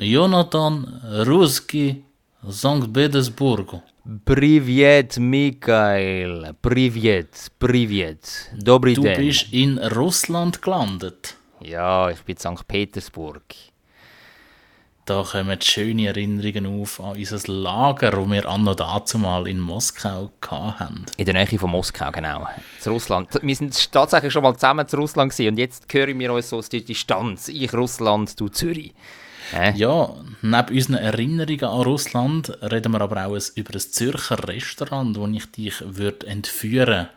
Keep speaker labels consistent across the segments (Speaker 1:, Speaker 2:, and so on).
Speaker 1: Jonathan Ruski, St. Petersburg.
Speaker 2: Privet, Michael. Privet, Privet. Dobry
Speaker 1: Du
Speaker 2: den.
Speaker 1: bist in Russland gelandet.
Speaker 2: Ja, ich bin in St. Petersburg.
Speaker 1: Da kommen schöne Erinnerungen auf an unser Lager, das wir anno dazumal in Moskau hatten.
Speaker 2: In der Nähe von Moskau, genau. Zu Russland. Wir sind tatsächlich schon mal zusammen zu Russland gewesen und jetzt hören wir uns so aus der Distanz. Ich Russland, du Zürich. Äh?
Speaker 1: Ja, neben unseren Erinnerungen an Russland reden wir aber auch über ein Zürcher Restaurant, wo ich dich würde entführen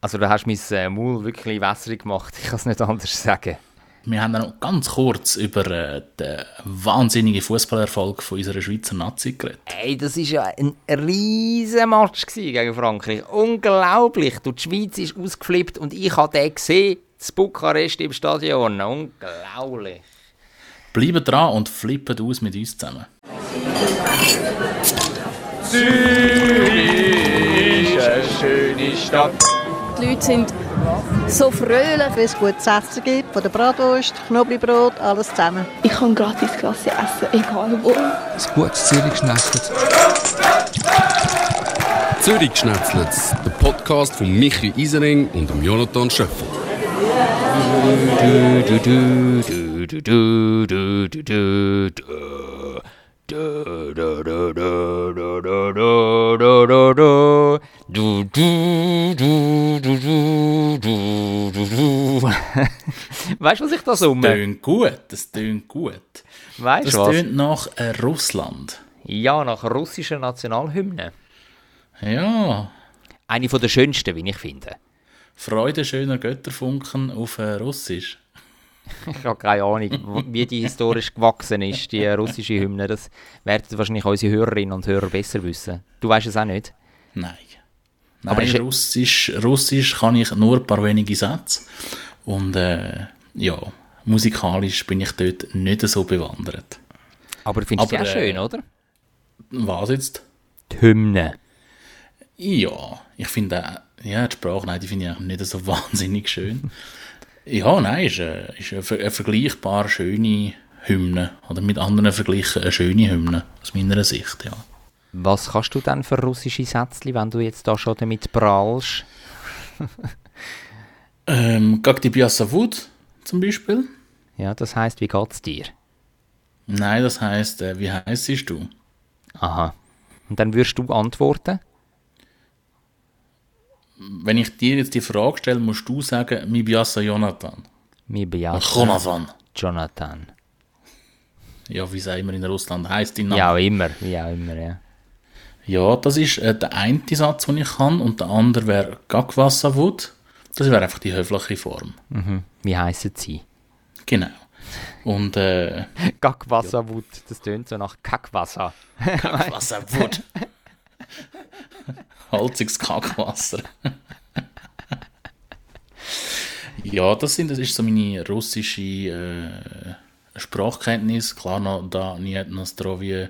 Speaker 2: Also du hast mein äh, Maul wirklich wässrig gemacht. Ich kann es nicht anders sagen.
Speaker 1: Wir haben noch ganz kurz über äh, den wahnsinnigen Fußballerfolg von unserer Schweizer Nazi geredet.
Speaker 2: Ey, das war ja ein riesen Match gegen Frankreich. Unglaublich. Du, die Schweiz ist ausgeflippt und ich habe den gesehen. Das Bukarest im Stadion. Unglaublich.
Speaker 1: Bleibt dran und flippt aus mit uns zusammen.
Speaker 3: Die Leute sind so fröhlich.
Speaker 4: Wenn es gutes Essen gibt, von der Bratwurst, Knoblauchbrot, alles zusammen.
Speaker 3: Ich kann gratis Klasse essen, egal wo.
Speaker 5: Ein gutes Zürich geschnetzelt.
Speaker 6: Zürich Schnetzlitz, der Podcast von Michi Isering und dem Jonathan Schöffel.
Speaker 2: Du, du, du, weißt du, was ich da summe?
Speaker 1: Das tönt gut, das tönt gut.
Speaker 2: Weißt
Speaker 1: das
Speaker 2: was?
Speaker 1: tönt nach äh, Russland.
Speaker 2: Ja, nach russischer Nationalhymne.
Speaker 1: Ja.
Speaker 2: Eine von der schönsten, wie ich finde.
Speaker 1: Freude schöner Götterfunken auf äh, Russisch.
Speaker 2: Ich habe keine Ahnung, wie die historisch gewachsen ist, die russische Hymne. Das werden wahrscheinlich unsere Hörerinnen und Hörer besser wissen. Du weißt es auch nicht.
Speaker 1: Nein.
Speaker 2: Aber
Speaker 1: Nein,
Speaker 2: ist-
Speaker 1: Russisch, Russisch kann ich nur ein paar wenige Sätze. Und äh, ja, musikalisch bin ich dort nicht so bewandert.
Speaker 2: Aber findest du
Speaker 1: Aber,
Speaker 2: auch schön,
Speaker 1: äh,
Speaker 2: oder?
Speaker 1: Was jetzt?
Speaker 2: Die Hymne.
Speaker 1: Ja, ich finde auch, ja, die Sprache, nein, die finde ich nicht so wahnsinnig schön. ja, nein, ist, äh, ist eine, ver- eine vergleichbar schöne Hymne. Oder mit anderen vergleichen eine schöne Hymne, aus meiner Sicht, ja.
Speaker 2: Was kannst du denn für russische Sätzchen, wenn du jetzt da schon damit prallst?
Speaker 1: Ähm, Как тебя зовут, zum Beispiel?
Speaker 2: Ja, das heißt, wie geht's dir?
Speaker 1: Nein, das heisst, äh, wie heisst du?
Speaker 2: Aha. Und dann würdest du antworten?
Speaker 1: Wenn ich dir jetzt die Frage stelle, musst du sagen, mi biasa Jonathan.
Speaker 2: Mi bejaht
Speaker 1: Jonathan.
Speaker 2: Jonathan.
Speaker 1: Ja, wie sagen wir in Russland?
Speaker 2: Wie auch immer, auch immer, ja.
Speaker 1: Ja, das ist äh, der eine Satz, den ich kann, und der andere wäre Gagwassavut. Das wäre einfach die höfliche Form.
Speaker 2: Wie heissen sie?
Speaker 1: Genau. Und äh,
Speaker 2: Gackwasserwut, das tönt so nach Kackwasser.
Speaker 1: Gagwassavut. Halziges Kackwasser. ja, das, sind, das ist so meine russische äh, Sprachkenntnis. Klar, noch da nie Nostrovie,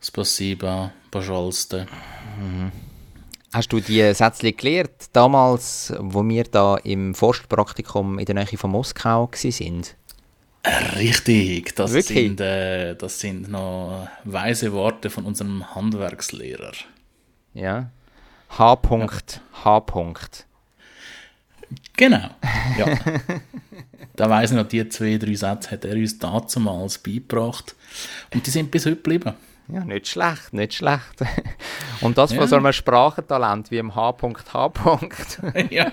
Speaker 1: Spasiba, Bajalste. Mhm.
Speaker 2: Hast du die Sätze gelernt, damals, wo wir da im Forstpraktikum in der Nähe von Moskau waren?
Speaker 1: Richtig, das sind, äh, das sind noch weise Worte von unserem Handwerkslehrer.
Speaker 2: Ja. H. H.
Speaker 1: Genau, ja. da weiss ich noch, die zwei, drei Sätze hat er uns damals beigebracht. Und die sind bis heute geblieben.
Speaker 2: Ja, nicht schlecht, nicht schlecht. Und das
Speaker 1: Ja.
Speaker 2: von so einem Sprachentalent wie im H. -Punkt, H. -Punkt.
Speaker 1: ja.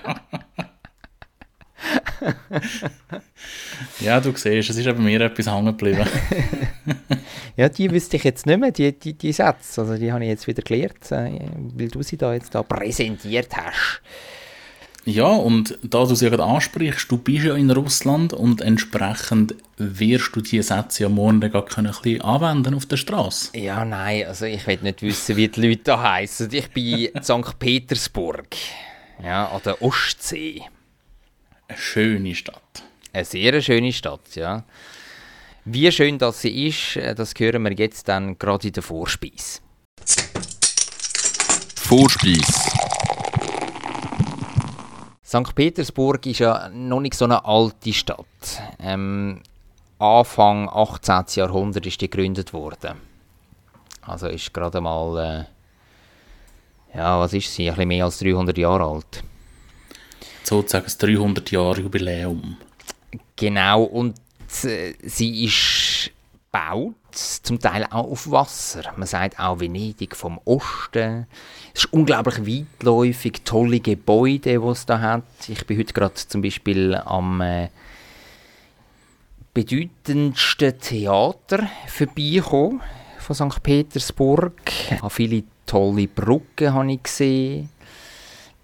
Speaker 1: Ja, du siehst, es ist eben mir etwas hängen geblieben.
Speaker 2: Ja, die wüsste ich jetzt nicht mehr, die, die, die Sätze. Also die habe ich jetzt wieder gelernt, äh, weil du sie da jetzt da präsentiert hast.
Speaker 1: Ja, und da du sie ja gerade ansprichst, du bist ja in Russland und entsprechend wirst du diese Sätze ja morgen dann gerade ein bisschen anwenden auf der Straße.
Speaker 2: Ja, nein, also ich will nicht wissen, wie die Leute da heißen. Ich bin in St. Petersburg. Ja, an der Ostsee.
Speaker 1: Eine schöne Stadt.
Speaker 2: Eine sehr schöne Stadt, ja. Wie schön das sie ist, äh, das hören wir jetzt dann gerade in der Vorspeise.
Speaker 6: Vorspeis.
Speaker 2: St. Petersburg ist ja noch nicht so eine alte Stadt. Ähm, Anfang 18. Jahrhundert ist die gegründet worden. Also ist gerade mal, äh, ja, was ist sie, ein bisschen mehr als 300 Jahre alt.
Speaker 1: Sozusagen das 300 Jahre Jubiläum.
Speaker 2: Genau, und äh, sie ist gebaut, zum Teil auch auf Wasser. Man sagt auch Venedig vom Osten. Es ist unglaublich weitläufig, tolle Gebäude, die es da hat. Ich bin heute gerade zum Beispiel am äh, bedeutendsten Theater vorbeigekommen von St. Petersburg. Ich habe viele tolle Brücken habe ich gesehen.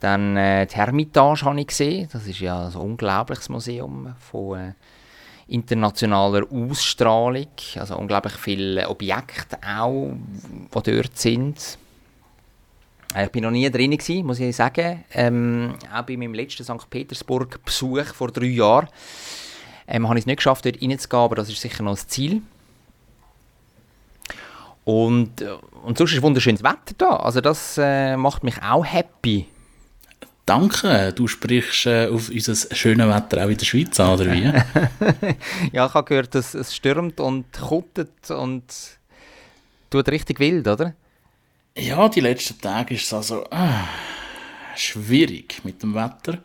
Speaker 2: Dann äh, die Hermitage habe ich gesehen. Das ist ja ein unglaubliches Museum von äh, internationaler Ausstrahlung. Also unglaublich viele Objekte auch, die dort sind. Äh, Ich bin noch nie drin gewesen, muss ich sagen. Ähm, auch bei meinem letzten St. Petersburg-Besuch vor drei Jahren ähm, habe ich es nicht geschafft, dort reinzugehen, aber das ist sicher noch das Ziel. Und, äh, und sonst ist wunderschönes Wetter da. Also das äh, macht mich auch happy.
Speaker 1: Danke, du sprichst äh, auf unser schönes Wetter auch in der Schweiz an, oder wie?
Speaker 2: Ja, ich habe gehört, dass es stürmt und kuttet und tut richtig wild, oder?
Speaker 1: ja, die letzten Tage ist es also ah, schwierig mit dem Wetter.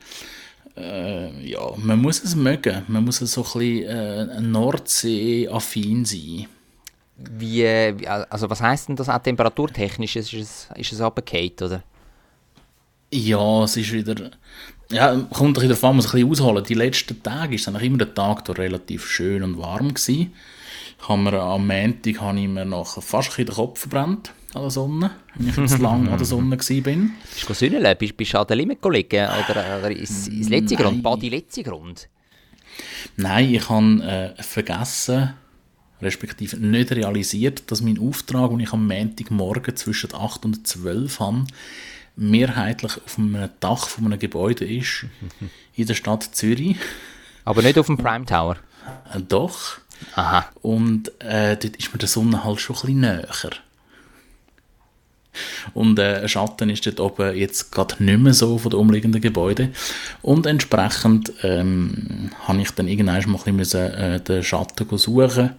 Speaker 1: Äh, ja, man muss es mögen. Man muss so ein bisschen äh, Nordsee-affin sein.
Speaker 2: Wie, wie- also was heisst denn das auch temperaturtechnisch? Ist es, ist es runtergefallen, oder?
Speaker 1: Ja, es ist wieder. Ja, kommt ein davon, muss ein bisschen ausholen. Die letzten Tage war eigentlich immer der Tag da relativ schön und warm. Gewesen. Ich habe mir am Montag habe ich mir noch fast ein bisschen den Kopf verbrannt an der Sonne, wenn ich jetzt lang an der Sonne war. bin.
Speaker 2: Bist du sünneln? Bist, bist du an der Limit gelegen? Oder, oder ins, ins letzte Grund?
Speaker 1: Nein.
Speaker 2: Badi letzte Grund?
Speaker 1: Nein, ich habe äh, vergessen, respektive nicht realisiert, dass mein Auftrag, den ich am Montagmorgen zwischen 8 und 12 habe, mehrheitlich auf einem Dach von einem Gebäude ist, in der Stadt Zürich.
Speaker 2: Aber nicht auf dem Prime Tower.
Speaker 1: Äh, doch.
Speaker 2: Aha.
Speaker 1: Und äh, dort ist mir der Sonne halt schon ein bisschen näher. Und äh, ein Schatten ist dort oben jetzt gerade nicht mehr so von den umliegenden Gebäuden. Und entsprechend ähm, habe ich dann irgendwann mal ein bisschen müssen, äh, den Schatten suchen.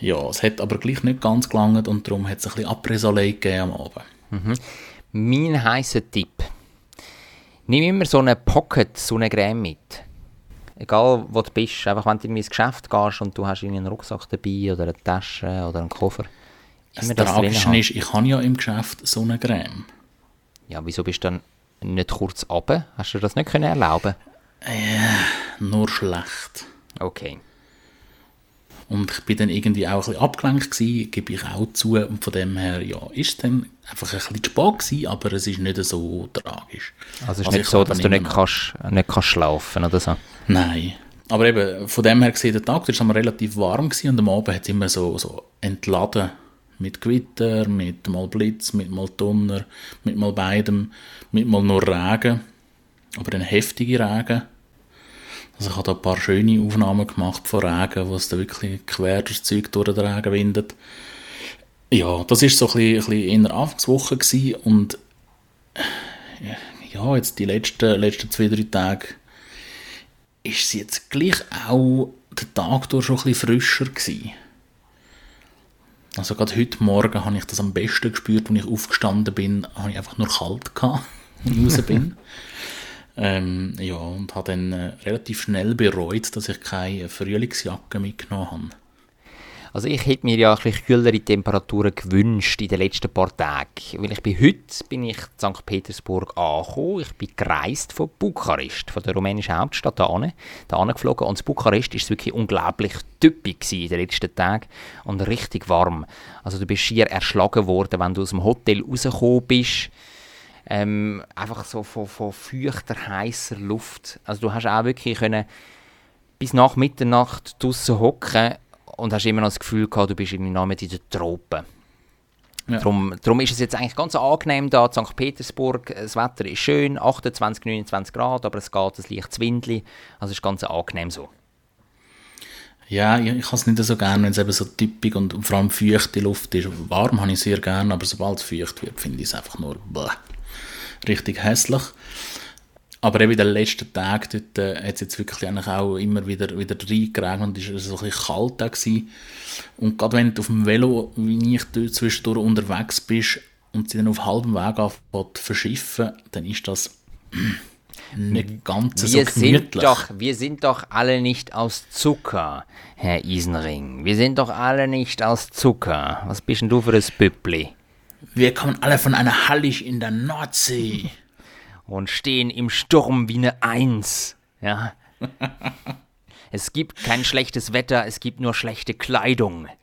Speaker 1: Ja, es hat aber gleich nicht ganz gelangt und darum hat es ein bisschen Abrisolé gegeben am Abend.
Speaker 2: Mein heißer Tipp. Nimm immer so eine Pocket, so eine Creme mit. Egal wo du bist, einfach wenn du in mein Geschäft gehst und du hast einen Rucksack dabei oder eine Tasche oder einen Koffer.
Speaker 1: Das
Speaker 2: Immer das drin
Speaker 1: Tragische ist, ich habe ja im Geschäft so eine Creme.
Speaker 2: Ja, wieso bist du dann nicht kurz runter? Hast du das nicht können erlauben?
Speaker 1: Nur schlecht.
Speaker 2: Okay.
Speaker 1: Und ich bin dann irgendwie auch ein bisschen abgelenkt gewesen, gebe ich auch zu. Und von dem her, ja, ist es dann einfach ein bisschen spät gewesen, aber es ist nicht so tragisch.
Speaker 2: Also es ist
Speaker 1: Also
Speaker 2: nicht
Speaker 1: ich
Speaker 2: so, dass du nicht kannst, nicht kannst schlafen oder so.
Speaker 1: Nein. Aber eben, von dem her gesehen, der Tag ist aber relativ warm gewesen und am Abend hat es immer so, so entladen. Mit Gewitter, mit mal Blitz, mit mal Donner, mit mal beidem, mit mal nur Regen. Aber dann heftige Regen. Also ich habe da ein paar schöne Aufnahmen gemacht von Regen, wo es da wirklich quer durchs Zeug durch den Regen windet. Ja, das ist so ein bisschen, ein bisschen Anfangswoche gewesen und ja, jetzt die letzten, letzten zwei, drei Tage ist es jetzt gleich auch der Tag durch schon ein bisschen frischer gewesen. Also gerade heute Morgen habe ich das am besten gespürt, als ich aufgestanden bin, habe ich einfach nur kalt gehabt, ich raus bin. ähm, ja, und habe dann äh, relativ schnell bereut, dass ich keine Frühlingsjacke mitgenommen habe.
Speaker 2: Also ich hätte mir ja ein bisschen kühlere Temperaturen gewünscht in den letzten paar Tagen. Weil ich bin heute bin ich in St. Petersburg angekommen. Ich bin gereist von Bukarest, von der rumänischen Hauptstadt da hin, da geflogen. Und in Bukarest ist es wirklich unglaublich typisch in den letzten Tagen und richtig warm. Also du bist schier erschlagen worden, wenn du aus dem Hotel rausgekommen bist. Ähm, einfach so von, von feuchter, heißer Luft. Also du hast auch wirklich können bis nach Mitternacht draussen hocken und hast immer noch das Gefühl gehabt, du bist irgendwie noch mit in den Tropen.
Speaker 1: Ja.
Speaker 2: Darum, darum ist es jetzt eigentlich ganz angenehm da in St. Petersburg. Das Wetter ist schön, 28, 29 Grad, aber es geht ein leichtes Windli. Also es ist ganz angenehm so.
Speaker 1: Ja, ich, ich habe es nicht so gerne, wenn es eben so typisch und vor allem feuchte Luft ist. Warm habe ich sehr gerne, aber sobald es feucht wird, finde ich es einfach nur bläh. Richtig hässlich. aber eben in den letzten Tagen dort, äh, hat es jetzt wirklich eigentlich auch immer wieder, wieder reingeregnet und es war so ein bisschen kalt da gewesen. Und gerade wenn du auf dem Velo, wie ich dort zwischendurch unterwegs bist und sie dann auf halbem Weg anfängt verschiffen, dann ist das nicht ganz so
Speaker 2: Wir sind,
Speaker 1: gemütlich.
Speaker 2: doch, wir sind doch alle nicht aus Zucker, Herr Isenring. Wir sind doch alle nicht aus Zucker. Was bist denn du für ein Püppli?
Speaker 1: Wir kommen alle von einer Hallig in der Nordsee.
Speaker 2: Und stehen im Sturm wie eine Eins. Ja. Es gibt kein schlechtes Wetter, es gibt nur schlechte Kleidung.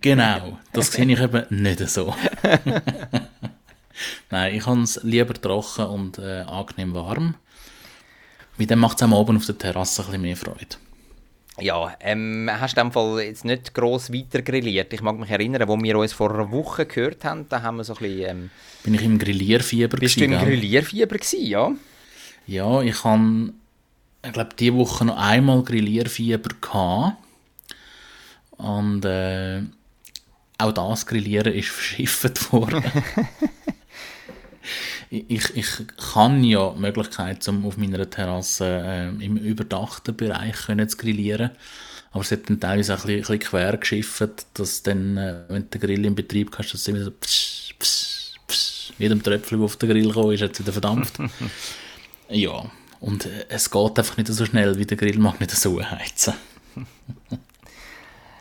Speaker 1: Genau, das sehe ich eben nicht so. Nein, ich habe es lieber trocken und äh, angenehm warm. Weil dann macht es am Abend auf der Terrasse ein bisschen mehr Freude.
Speaker 2: Ja, ähm, hast du in dem Fall jetzt nicht gross weiter grilliert? Ich mag mich erinnern, wo wir uns vor einer Woche gehört haben, da haben wir so ein bisschen... Ähm,
Speaker 1: Bin ich im Grillierfieber
Speaker 2: bist du im
Speaker 1: gell?
Speaker 2: Grillierfieber gewesen, ja?
Speaker 1: Ja, ich habe, ich glaube, diese Woche noch einmal Grillierfieber gehabt. Und äh, auch das Grillieren ist verschifft worden. ich, ich kann ja die Möglichkeit, um auf meiner Terrasse äh, im überdachten Bereich können zu grillieren. Aber es hat dann teilweise auch ein bisschen, ein bisschen quer geschifft, dass dann, äh, wenn du den Grill in Betrieb hast, dass es immer so psch, psch, psch, jedem Tröpfchen, der auf den Grill gekommen ist, es wieder verdampft. Ja, und äh, es geht einfach nicht so schnell, wie der Grill mag nicht so heizen.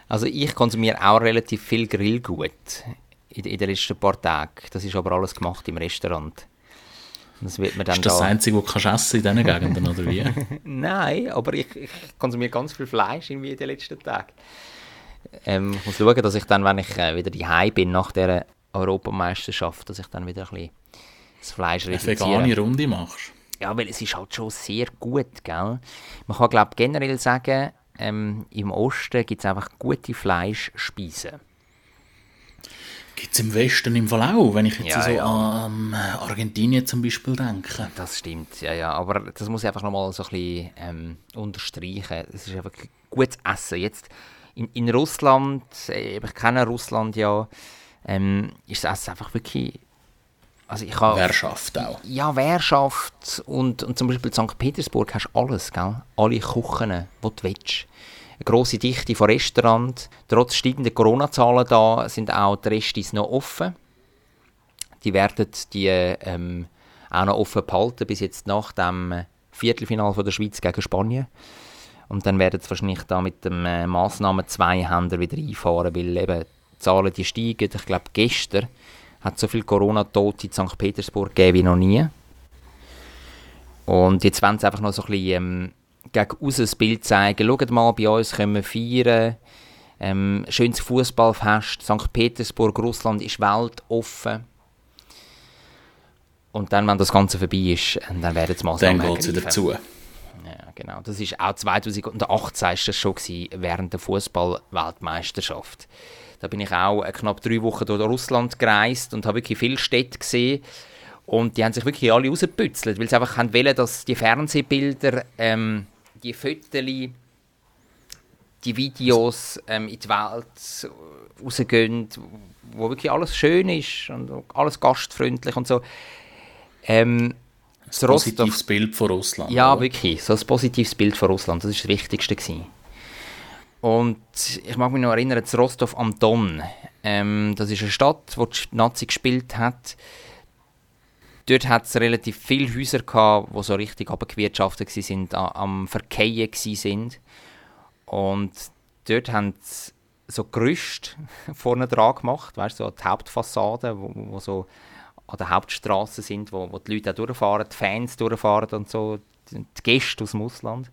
Speaker 2: Also ich konsumiere auch relativ viel Grillgut in, in den letzten paar Tagen. Das ist aber alles gemacht im Restaurant. Das wird mir dann
Speaker 1: Ist das das
Speaker 2: da...
Speaker 1: Einzige, was du essen in diesen Gegenden, oder wie?
Speaker 2: Nein, aber ich, ich konsumiere ganz viel Fleisch irgendwie in den letzten Tagen. Ähm, ich muss schauen, dass ich dann, wenn ich äh, wieder daheim bin nach der Europameisterschaft, dass ich dann wieder ein bisschen das Fleisch
Speaker 1: Eine
Speaker 2: reduziere.
Speaker 1: vegane Runde machst.
Speaker 2: Ja, weil es ist halt schon sehr gut, gell? Man kann, glaube generell sagen, ähm, im Osten gibt es einfach gute Fleischspeisen.
Speaker 1: Gibt es im Westen im Fall auch, wenn ich jetzt
Speaker 2: Ja,
Speaker 1: so
Speaker 2: ja.
Speaker 1: an Argentinien zum Beispiel denke.
Speaker 2: Das stimmt, ja, ja. Aber das muss ich einfach nochmal so ein bisschen ähm, unterstreichen. Es ist einfach gutes Essen. Jetzt in, in Russland, äh, ich kenne Russland ja, ähm, ist das Essen einfach wirklich. Also ich habe.
Speaker 1: Wer schafft auch?
Speaker 2: Ja, wer schafft und, und zum Beispiel in St. Petersburg hast du alles, gell? Alle Küchen, die du willst. Eine grosse Dichte von Restaurants. Trotz steigender Corona-Zahlen da sind auch die Restis noch offen. Die werden die ähm, auch noch offen behalten, bis jetzt nach dem Viertelfinale von der Schweiz gegen Spanien. Und dann werden sie wahrscheinlich da mit dem äh, Massnahmen zwei Händen wieder einfahren, weil eben die Zahlen die steigen. Ich glaube, gestern hat es so viele Corona-Tote in St. Petersburg gegeben wie noch nie. Und jetzt wollen sie einfach noch so ein bisschen ähm, gegen aussen das Bild zeigen. Schaut mal, bei uns können wir feiern. Ähm, schönes Fußballfest. St. Petersburg, Russland ist weltoffen. Und dann, wenn das Ganze vorbei ist, dann werden sie
Speaker 1: Dann
Speaker 2: Massnahmen
Speaker 1: geht es wieder zu.
Speaker 2: Ja, genau. Das ist auch 2018 ist das schon gewesen, während der Fußball-Weltmeisterschaft. Da bin ich auch äh, knapp drei Wochen durch Russland gereist und habe wirklich viele Städte gesehen. Und die haben sich wirklich alle rausgebützelt, weil sie einfach haben wollen, dass die Fernsehbilder, ähm, die Fotos, die Videos ähm, in die Welt rausgehen, wo wirklich alles schön ist und alles gastfreundlich und so. Ähm, das Rostov-
Speaker 1: Positives Bild von Russland.
Speaker 2: ja,
Speaker 1: oder?
Speaker 2: wirklich. So ein positives Bild von Russland. Das ist das Wichtigste. Gewesen. Und ich mag mich noch erinnern, das Rostov am Don. Ähm, das ist eine Stadt, wo die Nazi gespielt hat. Dort hat es relativ viele Häuser gehabt, die so richtig abgewirtschaftet sind, am Verkehren sind. Und dort haben sie so Gerüste vorne dran gemacht, weißt du, so die Hauptfassade, wo, wo so an der Hauptstraße sind, wo, wo die Leute auch durchfahren, die Fans durchfahren und so, die die Gäste aus dem Ausland.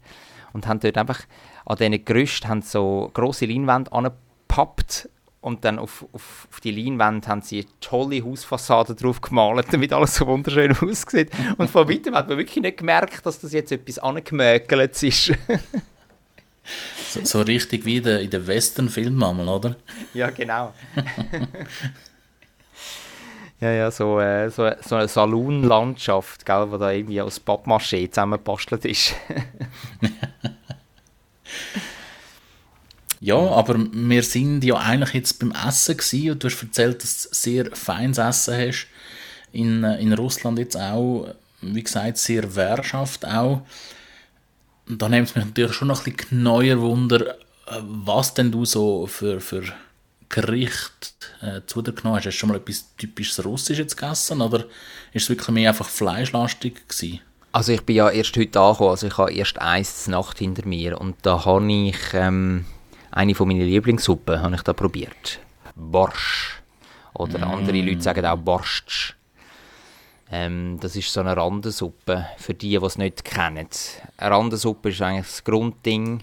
Speaker 2: Und haben dort einfach an diesen Gerüsten haben so grosse Leinwände angepappt und dann auf, auf, auf die Leinwände haben sie eine tolle Hausfassade drauf gemalt, damit alles so wunderschön aussieht. Und von weitem hat man wirklich nicht gemerkt, dass das jetzt etwas angemäkelt ist.
Speaker 1: So, so richtig wie in den, in den Western-Filmen oder?
Speaker 2: Ja, genau. ja, ja, so, äh, so, so eine Saloon-Landschaft, gell, wo da irgendwie aus Pappmaché zusammengebastelt ist.
Speaker 1: Ja, aber wir sind ja eigentlich jetzt beim Essen gewesen und du hast erzählt, dass du sehr feines Essen hast. In, äh, in Russland jetzt auch. wie gesagt, sehr Wehrschaft auch. Und da nimmt es mich natürlich schon noch ein bisschen neuer Wunder, äh, was denn du so für, für Gericht äh, zu dir genommen hast. Hast du schon mal etwas typisches Russisches gegessen oder ist es wirklich mehr einfach fleischlastig gewesen?
Speaker 2: Also ich bin ja erst heute angekommen, also ich habe erst eins Nacht hinter mir und da habe ich ähm, eine von meinen Lieblingssuppen habe ich da probiert. Borsch. Oder andere Leute sagen auch Borscht. Ähm, das ist so eine Randensuppe, für die, die es nicht kennen. Eine Randensuppe ist eigentlich das Grundding.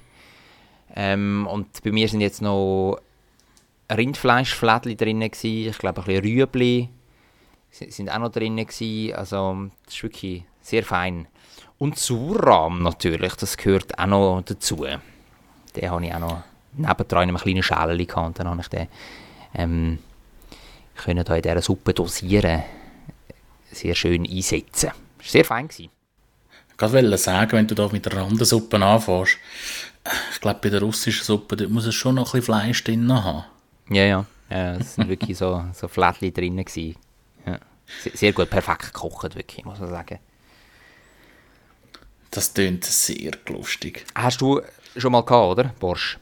Speaker 2: Ähm, und bei mir sind jetzt noch Rindfleischflädchen drin gewesen, ich glaube ein bisschen Rüebli si- sind auch noch drin gewesen. Also das ist wirklich sehr fein. Und Surram natürlich, das gehört auch noch dazu. Den habe ich auch noch nebendran in einem kleinen Schälchen gehabt und dann habe ich den ähm, können da in dieser Suppe dosieren, sehr schön einsetzen. Das war sehr fein. Gewesen.
Speaker 1: Ich wollte sagen, wenn du da mit der Randensuppe anfängst, ich glaube, bei der russischen Suppe dort muss es schon noch ein bisschen Fleisch drin haben.
Speaker 2: Ja, ja, ja es sind wirklich so, so Flättchen drin gewesen. Ja. Sehr, sehr gut, perfekt gekocht, wirklich, muss man sagen.
Speaker 1: Das tönt sehr lustig.
Speaker 2: Hast du schon mal gehabt, oder, Borsch?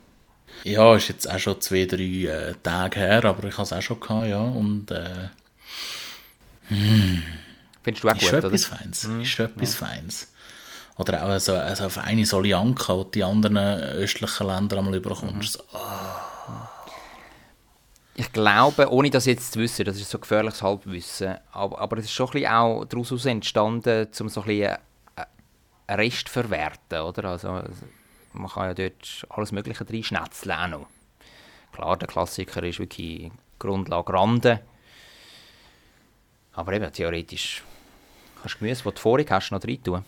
Speaker 1: Ja, ist jetzt auch schon zwei, drei äh, Tage her, aber ich habe es auch schon gehabt, ja. Und äh,
Speaker 2: Findest du auch
Speaker 1: ist
Speaker 2: gut,
Speaker 1: schon
Speaker 2: oder?
Speaker 1: etwas Feins. Ist schon etwas Feins. Oder auch so, also auf eine Soljanka, die die anderen östlichen Länder einmal überkommst. So,
Speaker 2: Ich glaube, ohne das jetzt zu wissen, das ist so gefährliches Halbwissen, aber, aber es ist schon ein bisschen auch daraus entstanden, um so ein bisschen äh, Rest zu verwerten, oder? Also, man kann ja dort alles Mögliche reinschnetzeln auch noch. Klar, der Klassiker ist wirklich Grundlage Rande. Aber eben, theoretisch kannst du Gemüse, das du vorher hast, noch rein tun.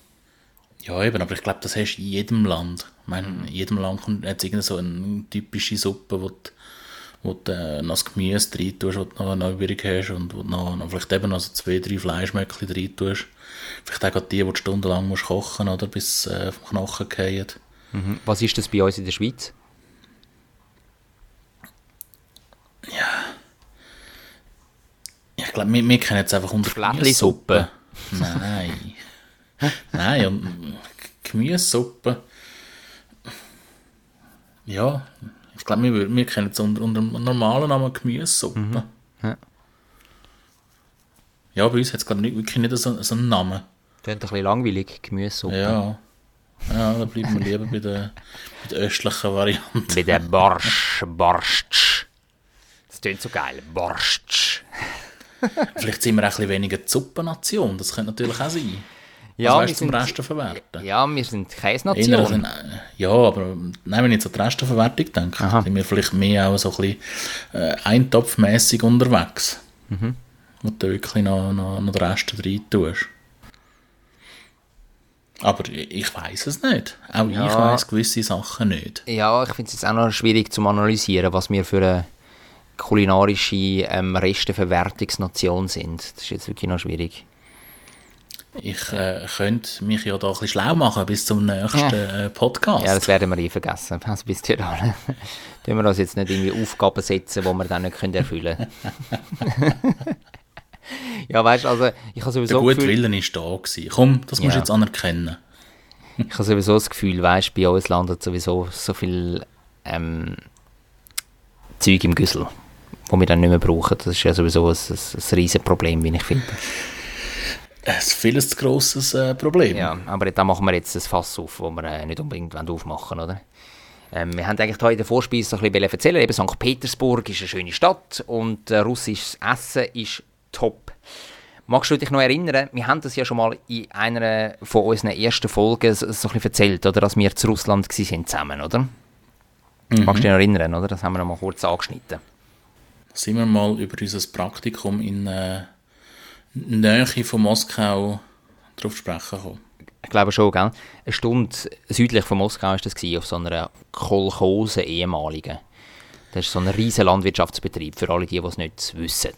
Speaker 1: Ja, eben, aber ich glaube, das hast du in jedem Land. Ich meine, in jedem Land jetzt irgendeine so eine typische Suppe, wo du, wo du äh, noch das Gemüse rein wo du noch eine übrig hast und wo du noch, noch vielleicht eben noch so zwei, drei Fleischmöckchen rein tust. Vielleicht auch die, die du stundenlang musst kochen oder bis äh, vom Knochen fallen.
Speaker 2: Was ist das bei uns in der Schweiz?
Speaker 1: Ich glaube, wir, wir kennen jetzt einfach unter. Gemüsesuppe. Nein. Nein, und Gemüsesuppe. Ja, ich glaube, wir, wir kennen es unter, unter dem normalen Namen Gemüsesuppe.
Speaker 2: Ja.
Speaker 1: Ja, bei uns hat es gerade nicht, wirklich nicht so, so einen Namen.
Speaker 2: Klingt ein bisschen langweilig, Gemüsesuppe.
Speaker 1: Ja. Ja, da bleiben wir lieber bei der, bei der östlichen Variante.
Speaker 2: Bei der Borsch, Borscht. Das klingt so geil, Borscht.
Speaker 1: Vielleicht sind wir auch ein bisschen weniger die Suppennation, das könnte natürlich auch sein.
Speaker 2: Ja, wir
Speaker 1: weißt zum
Speaker 2: sind-
Speaker 1: Rest verwerten?
Speaker 2: Ja, wir sind Käsenation.
Speaker 1: ein bisschen- Ja, aber nein, wenn ich jetzt an die Resteverwertung denke,
Speaker 2: Aha.
Speaker 1: sind wir vielleicht mehr auch so ein bisschen äh, eintopfmässig unterwegs.
Speaker 2: Mhm.
Speaker 1: Wo du wirklich noch, noch, noch den Rest rein tust. Aber ich, ich weiß es nicht. Auch ich
Speaker 2: Ja.
Speaker 1: weiß gewisse Sachen nicht.
Speaker 2: Ja, ich finde es jetzt auch noch schwierig zu analysieren, was wir für eine kulinarische ähm, Resteverwertungsnation sind. Das ist jetzt wirklich noch schwierig.
Speaker 1: Ich äh, könnte mich ja da ein bisschen schlau machen bis zum nächsten äh, Podcast.
Speaker 2: Ja, das werden wir eh vergessen. Also bis dahin tun wir uns jetzt nicht irgendwie Aufgaben setzen, die wir dann nicht erfüllen können. ja, weißt du, also ich habe
Speaker 1: der
Speaker 2: sowieso
Speaker 1: gute
Speaker 2: Gefühl,
Speaker 1: Willen war da. Gewesen. Komm, das musst du
Speaker 2: Ja.
Speaker 1: jetzt anerkennen.
Speaker 2: ich habe sowieso das Gefühl, weißt bei uns landet sowieso so viel ähm, Zeug im Güssel, wo wir dann nicht mehr brauchen. Das ist ja sowieso ein, ein, riesen Problem, wie ich finde.
Speaker 1: Ein vieles zu grosses äh, Problem.
Speaker 2: Ja, aber da machen wir jetzt ein Fass auf, das wir äh, nicht unbedingt aufmachen wollen, oder? Ähm, wir haben eigentlich hier in der Vorspeise ein bisschen erzählen, eben St. Petersburg ist eine schöne Stadt und äh, russisches Essen ist top. Magst du dich noch erinnern, wir haben das ja schon mal in einer von unseren ersten Folgen so, so ein bisschen erzählt, oder, dass wir zu Russland sind zusammen, oder? Magst du dich noch erinnern, oder? Das haben wir noch mal kurz angeschnitten.
Speaker 1: sind wir mal über unser Praktikum in äh, Nähe von Moskau drauf sprechen gekommen.
Speaker 2: Ich glaube schon, gell? Eine Stunde südlich von Moskau war das, gewesen, auf so einer Kolchose ehemaligen. Das ist so ein riesen Landwirtschaftsbetrieb, für alle die, die es nicht wissen.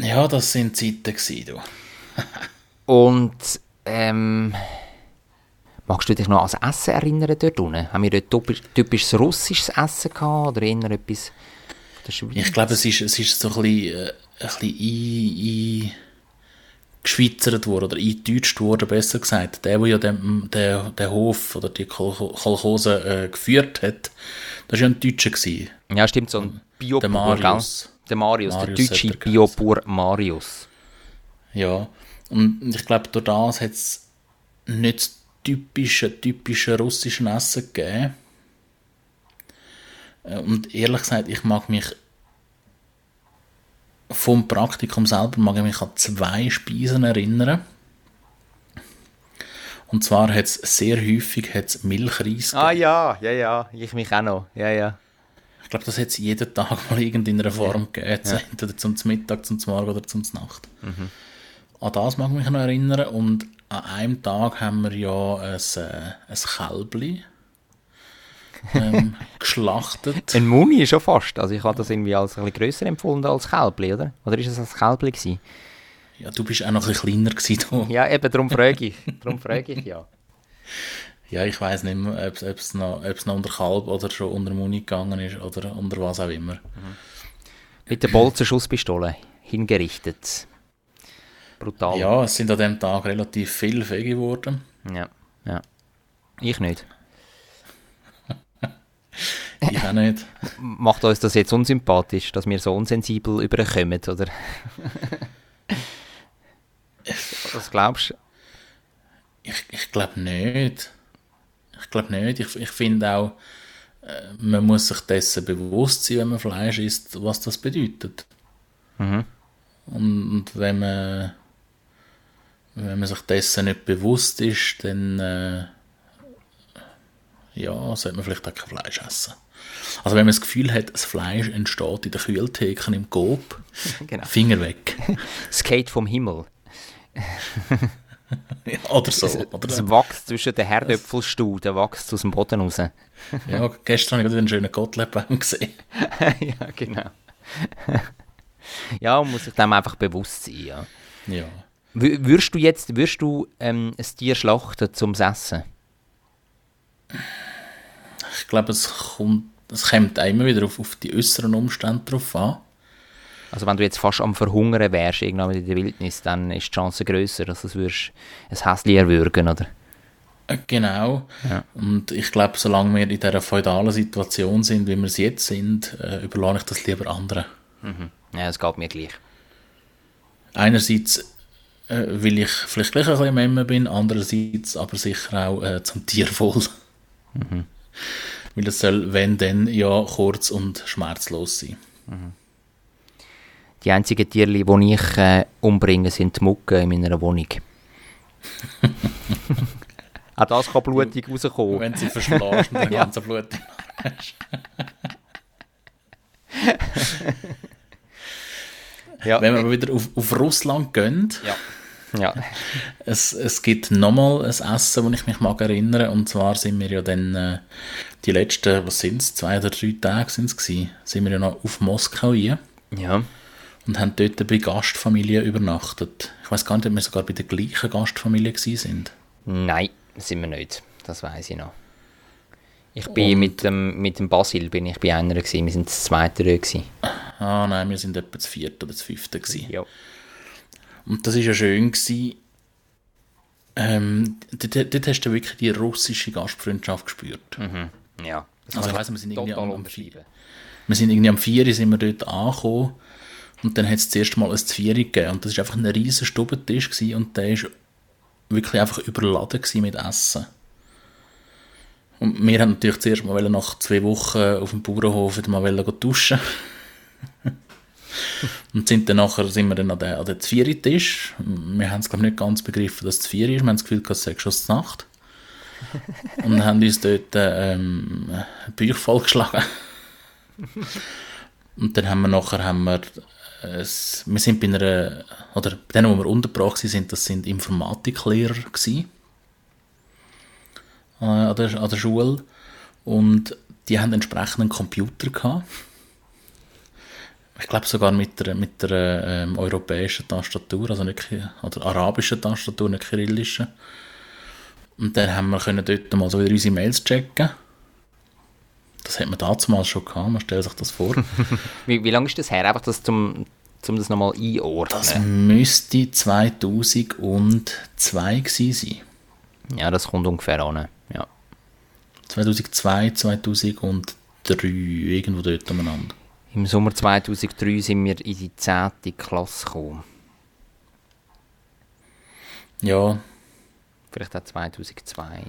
Speaker 1: Ja, das sind Zeiten gewesen, du.
Speaker 2: Und, ähm, magst du dich noch ans Essen erinnern dort unten? Haben wir dort typisch, typisches russisches Essen gehabt oder eher etwas der Schweiz?
Speaker 1: Ich glaube, es ist, es ist so ein bisschen, äh, ein bisschen ein, eingeschweizert wurde oder eingedeutscht wurde, besser gesagt. Der, der ja den, den, den Hof oder die Kol Kolchose äh, geführt hat, das war ja ein Deutscher. Gewesen.
Speaker 2: Ja, stimmt, so ein Biopur,
Speaker 1: Der Marius.
Speaker 2: Der Marius,
Speaker 1: Marius
Speaker 2: der deutsche. Biopur Marius.
Speaker 1: Ja, und ich glaube, durch das hat es nicht das typische, typische russische Essen gegeben. Äh, Und ehrlich gesagt, ich mag mich vom Praktikum selber mag ich mich an zwei Speisen erinnern. Und zwar hat es sehr häufig hat's Milchreis
Speaker 2: Ah
Speaker 1: gegeben.
Speaker 2: ja, ja, ja, ich mich auch noch. Ja, ja.
Speaker 1: Ich glaube, das hat es jeden Tag mal irgendeiner Form gegeben. Entweder zum Mittag, zum Morgen oder zum Nacht. An das mag ich mich noch erinnern. Und an einem Tag haben wir ja ein, äh, ein Kälbli ähm, geschlachtet.
Speaker 2: Ein Muni ist schon fast. Also ich habe das irgendwie als ein bisschen grösser empfunden als Kälbli, oder? Oder ist es als Kälbli gewesen?
Speaker 1: Ja, du bist auch noch ein bisschen kleiner gewesen. Du.
Speaker 2: Ja, eben, darum frage ich. Darum frage ich, ja.
Speaker 1: Ja, ich weiß nicht mehr, ob es noch, ob's noch unter Kalb oder schon unter Muni gegangen ist oder unter was auch immer.
Speaker 2: Mit der Bolzenschusspistole hingerichtet. Brutal.
Speaker 1: Ja, es sind an dem Tag relativ viele Fege geworden.
Speaker 2: ja. ja. Ich nicht.
Speaker 1: Ich auch nicht.
Speaker 2: Macht uns das jetzt unsympathisch, dass wir so unsensibel überkommen, oder? Was glaubst du?
Speaker 1: Ich, ich glaube nicht. Ich glaube nicht. Ich, ich finde auch, äh, man muss sich dessen bewusst sein, wenn man Fleisch isst, was das bedeutet. Und, und wenn man wenn man sich dessen nicht bewusst ist, dann äh, ja, sollte man vielleicht auch kein Fleisch essen. Also wenn man das Gefühl hat, das Fleisch entsteht in den Kühltheken im Coop,
Speaker 2: Genau.
Speaker 1: Finger weg.
Speaker 2: Skate vom Himmel.
Speaker 1: Oder so.
Speaker 2: Es
Speaker 1: Oder,
Speaker 2: wächst zwischen den Herdöpfelstuhl, der wächst aus dem Boden raus.
Speaker 1: ja, gestern habe ich einen schönen Gottliebbaum gesehen.
Speaker 2: ja, genau. ja, man muss sich dem einfach bewusst sein, ja.
Speaker 1: Ja.
Speaker 2: Würdest du jetzt, würdest du ähm, ein Tier schlachten zum Essen?
Speaker 1: Ich glaube, es kommt, es kommt immer wieder auf, auf die äußeren Umstände drauf an.
Speaker 2: Also wenn du jetzt fast am Verhungern wärst, irgendwann in der Wildnis, dann ist die Chance grösser, dass du würdest ein Häschen erwürgen, oder?
Speaker 1: Äh, Genau.
Speaker 2: Ja.
Speaker 1: Und ich glaube, solange wir in dieser feudalen Situation sind, wie wir es jetzt sind, äh, überlasse ich das lieber anderen.
Speaker 2: Ja, es geht mir gleich.
Speaker 1: Einerseits, äh, weil ich vielleicht gleich ein bisschen Memme bin, andererseits aber sicher auch äh, zum Tierwohl. Weil es soll, wenn dann, ja kurz und schmerzlos sein.
Speaker 2: Die einzigen Tierli, die ich äh, umbringe, sind die Mucke in meiner Wohnung. Auch das kann blutig rauskommen.
Speaker 1: Wenn sie verschlägst und dann
Speaker 2: Ja.
Speaker 1: ganz Blut
Speaker 2: Ja.
Speaker 1: Wenn wir aber wieder auf, auf Russland gehen,
Speaker 2: ja. ja.
Speaker 1: Es, es gibt nochmal ein Essen, das ich mich mag erinnern Und zwar sind wir ja dann äh, die letzten, was sind es, zwei oder drei Tage sind es gewesen, sind wir ja noch auf Moskau hier
Speaker 2: Ja.
Speaker 1: Und haben dort bei Gastfamilien übernachtet. Ich weiß gar nicht, ob wir sogar bei der gleichen Gastfamilie sind.
Speaker 2: Nein, sind wir nicht. Das weiß ich noch. Ich bin mit dem, mit dem Basil bin ich bei einer gewesen. Wir sind das zweite gewesen.
Speaker 1: Ah nein, wir sind etwa das vierte oder das fünfte gewesen.
Speaker 2: Ja.
Speaker 1: Und das war ja schön. Gewesen. Ähm, dort, dort hast du wirklich die russische Gastfreundschaft gespürt.
Speaker 2: Ja. Das
Speaker 1: Also ich weiss, wir sind irgendwie am-
Speaker 2: unterschreiben.
Speaker 1: Wir sind irgendwie am 4 sind wir dort angekommen und dann hat es das erste Mal ein Zvieri gegeben und das war einfach ein riesen Stubentisch gewesen, und der ist wirklich einfach überladen mit Essen. Und wir haben natürlich zuerst mal nach zwei Wochen auf dem Bauernhof wieder mal duschen und sind dann nachher sind wir dann an den, an den Zvieri-Tisch. Wir haben es glaube ich nicht ganz begriffen, dass es Zvieri ist. Wir haben das Gefühl, es sei schon die Nacht. Und haben uns dort ähm, Bücher vollgeschlagen. Und dann haben wir nachher, haben wir, äh, es- wir sind bei einer, oder bei denen, wo wir untergebracht sind, das sind Informatiklehrer gewesen, äh, an, der, an der Schule. Und die haben entsprechend einen Computer gehabt. Ich glaube sogar mit der, mit der ähm, europäischen Tastatur, also nicht, oder arabischen Tastatur, nicht kyrillischen. Und dann haben wir können dort mal so wieder unsere Mails checken. Das hat man damals schon gehabt, man stellt sich das vor.
Speaker 2: Wie, wie lange ist das her? Einfach das zum um das nochmal einordnen?
Speaker 1: Das müsste 2002 gewesen sein.
Speaker 2: ja, das kommt ungefähr an. Ja.
Speaker 1: 2002, 2003, irgendwo dort umeinander.
Speaker 2: Im Sommer 2003 sind wir in die 10. Klasse gekommen.
Speaker 1: Ja,
Speaker 2: Vielleicht auch 2002. Ja.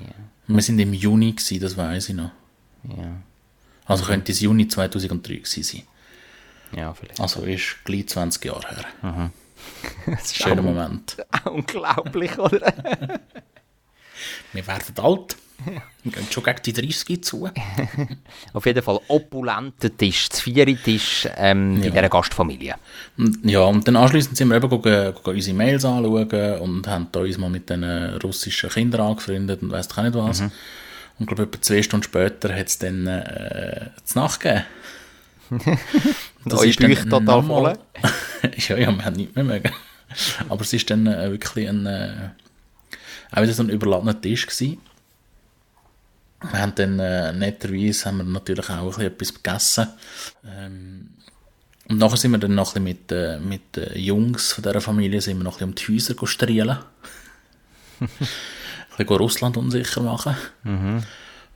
Speaker 1: wir sind im Juni gewesen, das weiß ich noch.
Speaker 2: Ja,
Speaker 1: Also könnte es Juni 2003 gewesen sein.
Speaker 2: ja vielleicht.
Speaker 1: Also ist gleich 20 Jahre her.
Speaker 2: Das ist
Speaker 1: Schöner Moment.
Speaker 2: auch unglaublich, oder?
Speaker 1: Wir werden alt. Wir gehen schon gegen die 30 zu.
Speaker 2: Auf jeden Fall opulenter Tisch, das Vieri-Tisch ähm, bei
Speaker 1: Ja.
Speaker 2: dieser Gastfamilie.
Speaker 1: Ja, und dann anschliessend sind wir eben gucken, gucken unsere Mails anschauen und haben da uns mal mit den russischen Kindern angefreundet und weiss auch nicht was. Und ich glaube, etwa zwei Stunden später hat es dann äh, zu Nacht gegeben. Das dann
Speaker 2: Bäuche total
Speaker 1: nochmal- ja, ja, wir haben nichts mehr mögen. Aber es ist dann äh, wirklich ein, äh, auch wieder so ein überladener Tisch gewesen. Wir haben dann äh, netterweise haben wir natürlich auch ein bisschen etwas gegessen. Ähm, und nachher sind wir dann noch ein bisschen mit, äh, mit den Jungs von dieser Familie sind wir noch ein um die Häuser go strielen. ein bisschen Russland unsicher machen.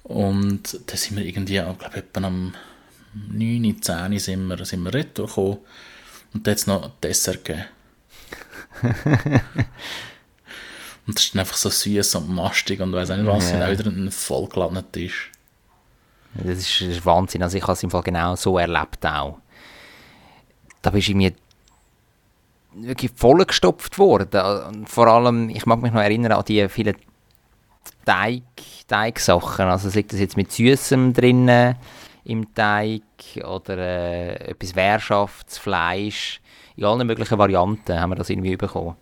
Speaker 1: Und dann sind wir irgendwie, ich glaube, etwa am 9, 10 sind wir, sind wir retour gekommen. Und dann hat es noch Dessert gegeben. und das ist dann einfach so süß und mastig und weiss auch nicht was. Und auch wieder ein vollgeladener Tisch.
Speaker 2: Das ist, das ist Wahnsinn. Also ich habe es im Fall genau so erlebt auch. Da bist du mir wirklich vollgestopft worden. Und vor allem, ich mag mich noch erinnern an die vielen Teig, Teigsachen. Also sei das jetzt mit Süßem drinnen im Teig oder äh, etwas Währschaftsfleisch. In allen möglichen Varianten haben wir das irgendwie bekommen.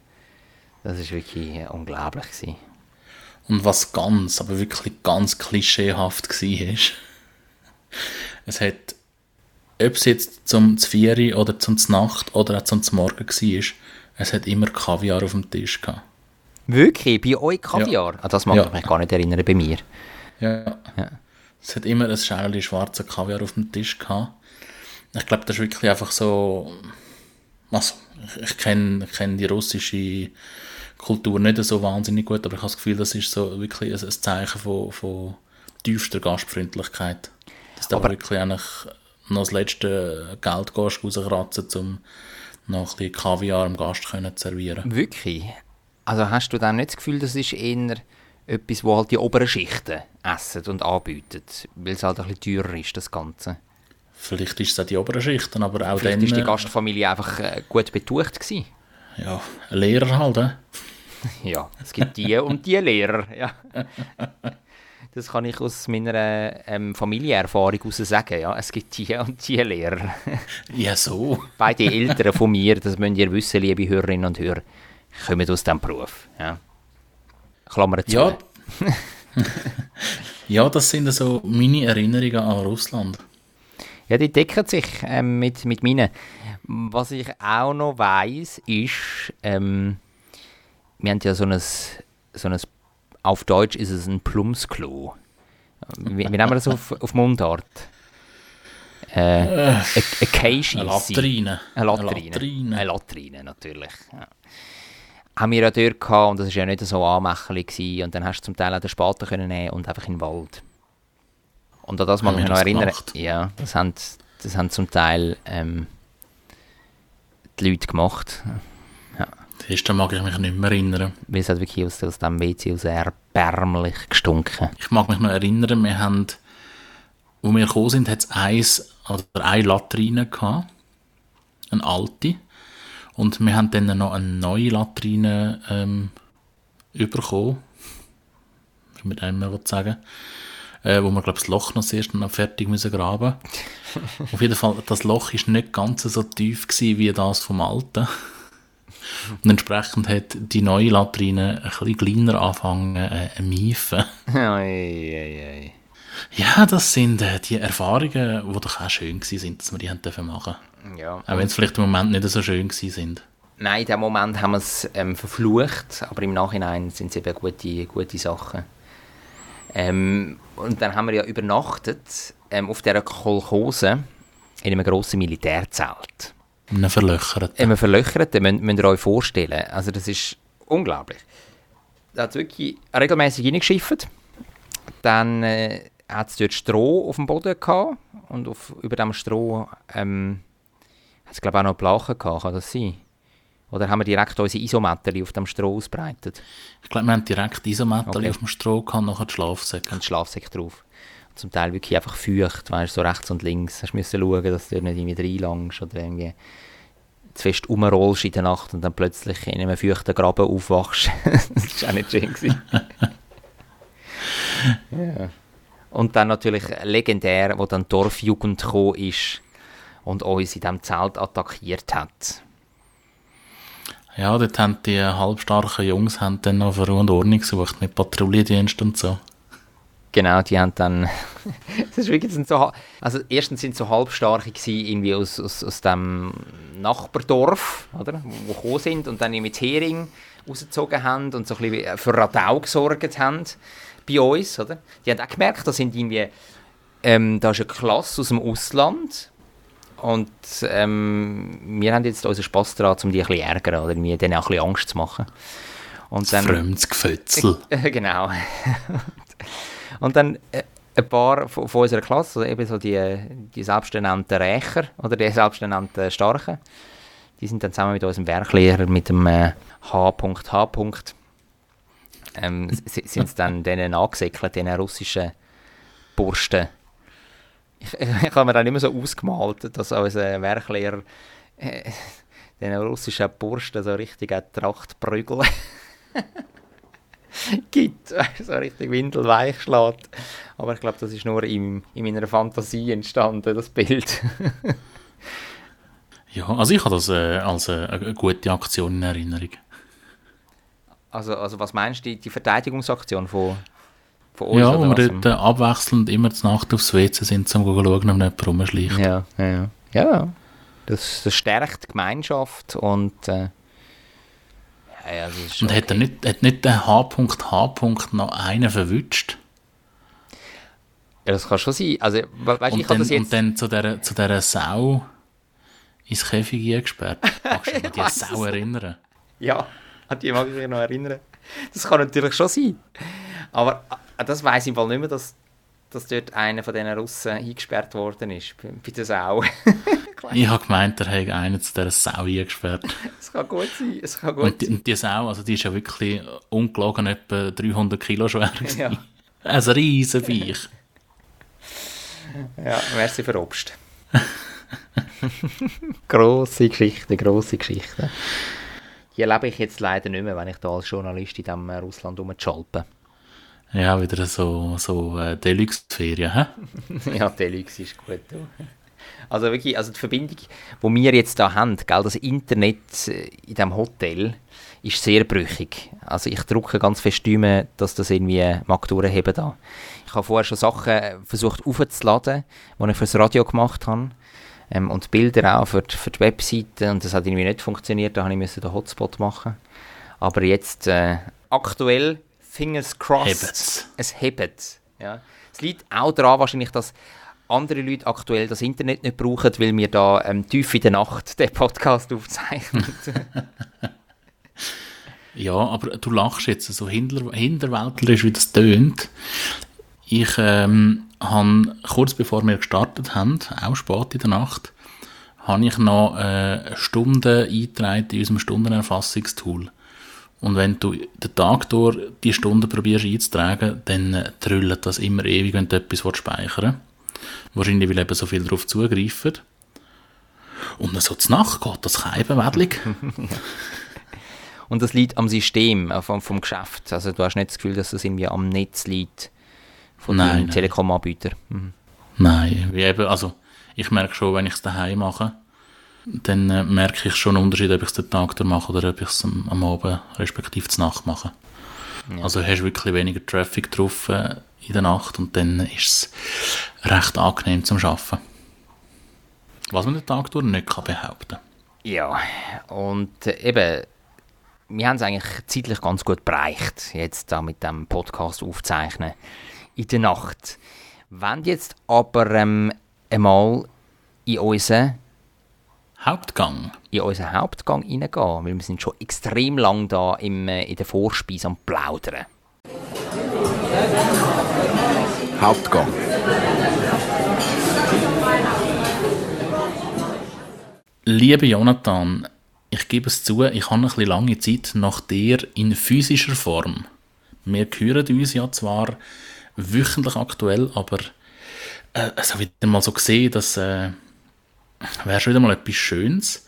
Speaker 2: Das ist wirklich äh, unglaublich gewesen.
Speaker 1: Und was ganz, aber wirklich ganz klischeehaft war, ist, es hat, ob es jetzt zum Zvieri oder zum Znacht oder auch zum Morgen war, es hat immer Kaviar auf dem Tisch gehabt.
Speaker 2: Wirklich? Bei euch Kaviar? Ah, das mag
Speaker 1: Ja.
Speaker 2: ich mich gar nicht erinnern bei mir.
Speaker 1: Ja. Es hat immer ein Schälchen schwarzer Kaviar auf dem Tisch gehabt. Ich glaube, das ist wirklich einfach so. Also, ich, kenne kenn die russische Kultur nicht so wahnsinnig gut, aber ich habe das Gefühl, das ist so wirklich ein, ein Zeichen von, von tiefster Gastfreundlichkeit. Dass du aber wirklich eigentlich noch das letzte Geld rauskratzen, um noch ein bisschen Kaviar am Gast können zu servieren.
Speaker 2: Wirklich? Also hast du dann nicht das Gefühl, das ist eher etwas, wo halt die oberen Schichten essen und anbieten, weil es halt ein bisschen teurer ist, das Ganze.
Speaker 1: Vielleicht ist es auch die oberen Schichten, aber auch
Speaker 2: Vielleicht
Speaker 1: dann...
Speaker 2: ist die
Speaker 1: äh,
Speaker 2: Gastfamilie einfach äh, gut betucht gewesen.
Speaker 1: Ja, ein Lehrer halt, äh?
Speaker 2: Ja, es gibt die und die Lehrer, ja. Das kann ich aus meiner ähm, Familienerfahrung heraus sagen, ja. Es gibt die und die Lehrer.
Speaker 1: Ja, so.
Speaker 2: Beide Eltern von mir, das müsst ihr wissen, liebe Hörerinnen und Hörer, kommen aus diesem Beruf, ja. Klammer zu.
Speaker 1: Ja. ja, das sind so meine Erinnerungen an Russland.
Speaker 2: Ja, die decken sich ähm, mit, mit meinen. Was ich auch noch weiss, ist, ähm, wir haben ja so ein, so ein, auf Deutsch ist es ein Plumpsklo. Wie, wie nennen wir das auf, auf Mundart? Äh,
Speaker 1: Latrine.
Speaker 2: Eine Latrine.
Speaker 1: Eine Latrine.
Speaker 2: Eine Latrine, natürlich. Ja. Haben wir ja dort gehabt und das war ja nicht so anmächelig und dann hast du zum Teil auch den Spaten können nehmen und einfach in den Wald. Und an das mag ich mich noch erinnern.
Speaker 1: gemacht?
Speaker 2: Ja, das haben, das haben zum Teil ähm, die Leute gemacht,
Speaker 1: Das erste mag ich mich nicht mehr erinnern.
Speaker 2: weil es hat wirklich aus, aus dem WC aus erbärmlich gestunken.
Speaker 1: Ich mag mich noch erinnern, wir haben, wo wir gekommen sind, hat es eins oder eine Latrine gehabt. Eine alte. Und wir haben dann noch eine neue Latrine ähm, bekommen. Wie man einem will sagen. Äh, wo wir, glaube das Loch noch zuerst noch fertig müssen graben Auf jeden Fall, das Loch ist nicht ganz so tief gewesen wie das vom alten. Und entsprechend hat die neue Latrine ein bisschen kleiner angefangen äh, miefen.
Speaker 2: Ei,
Speaker 1: Ja, das sind äh, die Erfahrungen, die doch auch schön sind, dass wir die haben machen.
Speaker 2: Ja.
Speaker 1: Auch wenn es vielleicht im Moment nicht so schön sind.
Speaker 2: Nein, in dem Moment haben wir es ähm, verflucht, aber im Nachhinein sind es eben gute, gute Sachen. Ähm, und dann haben wir ja übernachtet ähm, auf dieser Kolchose in einem grossen Militärzelt.
Speaker 1: Einen verlöcherten.
Speaker 2: Eben verlöchert, den müsst, müsst ihr euch vorstellen. Also das ist unglaublich. Er hat wirklich regelmäßig reingeschifft. Dann äh, hat es dort Stroh auf dem Boden gehabt. Und auf, über dem Stroh ähm, hat es glaube ich auch noch Blachen gehabt, kann das sein? Oder haben wir direkt unsere Isomatten auf dem Stroh ausbreitet?
Speaker 1: Ich glaube, wir haben direkt Isomatten
Speaker 2: Okay.
Speaker 1: auf dem Stroh gehabt, nachher die Schlafsäcke.
Speaker 2: und Schlafsack drauf. Und zum Teil wirklich einfach feucht, weißt du, so rechts und links. Hast müssen schauen, dass du nicht irgendwie reinlangst oder irgendwie zu fest rumrollst in der Nacht und dann plötzlich in einem feuchten Graben aufwachst. das war auch nicht schön. ja. Und dann natürlich legendär, wo dann die Dorfjugend gekommen ist und uns in diesem Zelt attackiert hat.
Speaker 1: Ja, dort haben die halbstarken Jungs haben dann noch für Ruhe und Ordnung gesucht mit Patrouillendienst und so.
Speaker 2: Genau, die haben dann. das ist wirklich so. Also, erstens sind so Halbstarke gewesen, irgendwie aus, aus, aus dem Nachbardorf, oder? Wo gekommen sind und dann die Hering rausgezogen haben und so ein bisschen für Radau gesorgt haben bei uns, oder? Die haben auch gemerkt, da sind irgendwie. Ähm, da ist eine Klasse aus dem Ausland. Und ähm, wir haben jetzt unseren Spass daran, um die ein bisschen zu ärgern oder mir denen auch ein bisschen Angst zu machen. Und dann,
Speaker 1: Fremdes Gefötzel.
Speaker 2: genau. Und dann äh, ein paar von, von unserer Klasse, also eben so die, die selbsternannten Rächer oder die selbsternannten Starken, die sind dann zusammen mit unserem Werklehrer, mit dem äh, H.H. Ähm, sind dann denen angesäckelt, diesen russischen Bursten. Ich, ich habe mir dann immer so ausgemalt, dass unser Werklehrer äh, den russischen Bursten so richtig eine Tracht gibt, so richtig windelweich schlägt. Aber ich glaube, das ist nur in, in meiner Fantasie entstanden, das Bild.
Speaker 1: Ja, also ich habe das äh, als äh, eine gute Aktion in Erinnerung.
Speaker 2: also, also was meinst du, die, die Verteidigungsaktion von, von uns?
Speaker 1: Ja, wo wir dort äh, abwechselnd immer zur Nacht aufs WC sind, um zu schauen, ob jemand rumschleicht.
Speaker 2: Ja, ja, ja. ja. Das, das stärkt die Gemeinschaft und äh, ja,
Speaker 1: Und hat, er nicht, hat nicht der H.H. noch einen verwünscht?
Speaker 2: ja, das kann schon sein. Also, we- weißt,
Speaker 1: Und,
Speaker 2: ich
Speaker 1: dann,
Speaker 2: das
Speaker 1: und
Speaker 2: jetzt...
Speaker 1: dann zu dieser, zu dieser Sau ins Käfig eingesperrt. Magst du dich an die
Speaker 2: weiss
Speaker 1: Sau erinnern?
Speaker 2: Ja, an die mag ich mich noch erinnern. Das kann natürlich schon sein. Aber äh, das weiß ich im Fall nicht mehr, dass, dass dort einer von diesen Russen eingesperrt worden ist. Bei, bei der Sau.
Speaker 1: Ich habe gemeint, er hätte einen zu dieser Sau eingesperrt.
Speaker 2: Es kann gut sein. Es kann gut
Speaker 1: Und die, und die Sau, also die ist ja wirklich ungelogen etwa 300 Kilo schwer.
Speaker 2: Ja.
Speaker 1: Ein riesen Viech.
Speaker 2: Ja, merci für Obst. grosse Geschichte, grosse Geschichte. Die erlebe ich jetzt leider nicht mehr, wenn ich da als Journalist in diesem äh, Russland rumschalpe.
Speaker 1: Ja, wieder so, so äh, Deluxe-Ferien, hä?
Speaker 2: ja, Deluxe ist gut. du. Also wirklich, also die Verbindung, die wir jetzt da haben, gell, das Internet äh, in diesem Hotel, ist sehr brüchig. Also ich drücke ganz fest Daumen, dass das irgendwie mag durchheben da. Ich habe vorher schon Sachen äh, versucht aufzuladen, die ich fürs Radio gemacht habe. Ähm, und Bilder auch für die, für die Webseite und das hat irgendwie nicht funktioniert, da habe ich müssen den Hotspot machen. Aber jetzt äh, aktuell, fingers crossed,
Speaker 1: Hebet's.
Speaker 2: es hebt. Ja. Es liegt auch daran wahrscheinlich, dass andere Leute aktuell das Internet nicht brauchen, weil wir da ähm, tief in der Nacht den Podcast aufzeichnen.
Speaker 1: Ja, aber du lachst jetzt so hinter, hinterwäldlerisch, wie das tönt. Ich ähm, habe kurz bevor wir gestartet haben, auch spät in der Nacht, habe ich noch äh, eine Stunde eingetragen in unserem Stundenerfassungstool. Und wenn du den Tag durch die Stunde probierst einzutragen, dann äh, trüllt das immer ewig, wenn du etwas speichern willst. Wahrscheinlich, weil eben so viel darauf zugreifen. Und dann so zur Nacht geht das Keibenwedlig.
Speaker 2: Und das liegt am System äh, vom, vom Geschäft. Also du hast nicht das Gefühl, dass das irgendwie am Netz liegt von
Speaker 1: Nein,
Speaker 2: dem
Speaker 1: nein.
Speaker 2: Telekom-Anbieter. Mhm.
Speaker 1: Nein, wie eben, also ich merke schon, wenn ich es daheim mache, dann äh, merke ich schon einen Unterschied, ob ich es den Tag durch mache oder ob ich es am, am Abend respektive zur Nacht mache. Also hast du wirklich weniger Traffic drauf äh, in der Nacht und dann ist es recht angenehm zum Arbeiten. Was man den Tag durch nicht kann behaupten
Speaker 2: Ja, und äh, eben, wir haben es eigentlich zeitlich ganz gut bereicht, jetzt da mit dem Podcast aufzeichnen in der Nacht. Wenn jetzt aber ähm, einmal in unseren
Speaker 1: Hauptgang.
Speaker 2: in unseren Hauptgang reingehen, weil wir sind schon extrem lang da im, äh, in der Vorspeise am Plaudern.
Speaker 6: Hauptgang.
Speaker 1: Lieber Jonathan, ich gebe es zu, ich habe ein bisschen lange Zeit nach dir in physischer Form. Wir hören uns ja zwar wöchentlich aktuell, aber äh, es habe wieder mal so gesehen, dass äh, wäre schon wieder mal etwas Schönes.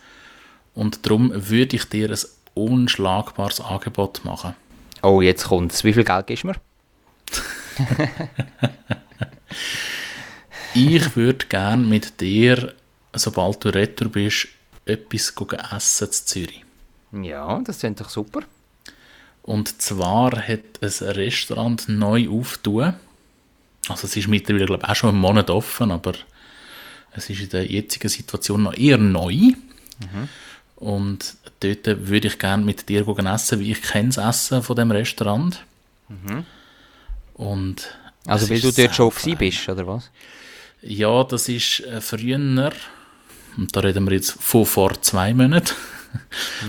Speaker 1: Und darum würde ich dir ein unschlagbares Angebot machen.
Speaker 2: Oh, jetzt kommt's. Wie viel Geld gibst du mir?
Speaker 1: Ich würde gerne mit dir, sobald du retour bist, etwas essen zu Zürich.
Speaker 2: Ja, das klingt doch super.
Speaker 1: Und zwar hat ein Restaurant neu aufgetan. Also es ist mittlerweile, glaube ich, auch schon einen Monat offen, aber es ist in der jetzigen Situation noch eher neu. Und dort würde ich gerne mit dir gehen essen, wie ich kenne das Essen von dem Restaurant. Und
Speaker 2: Also, weil du dort schon gewesen bist, oder was?
Speaker 1: Ja, das ist äh, früher, und da reden wir jetzt von vor zwei Monaten.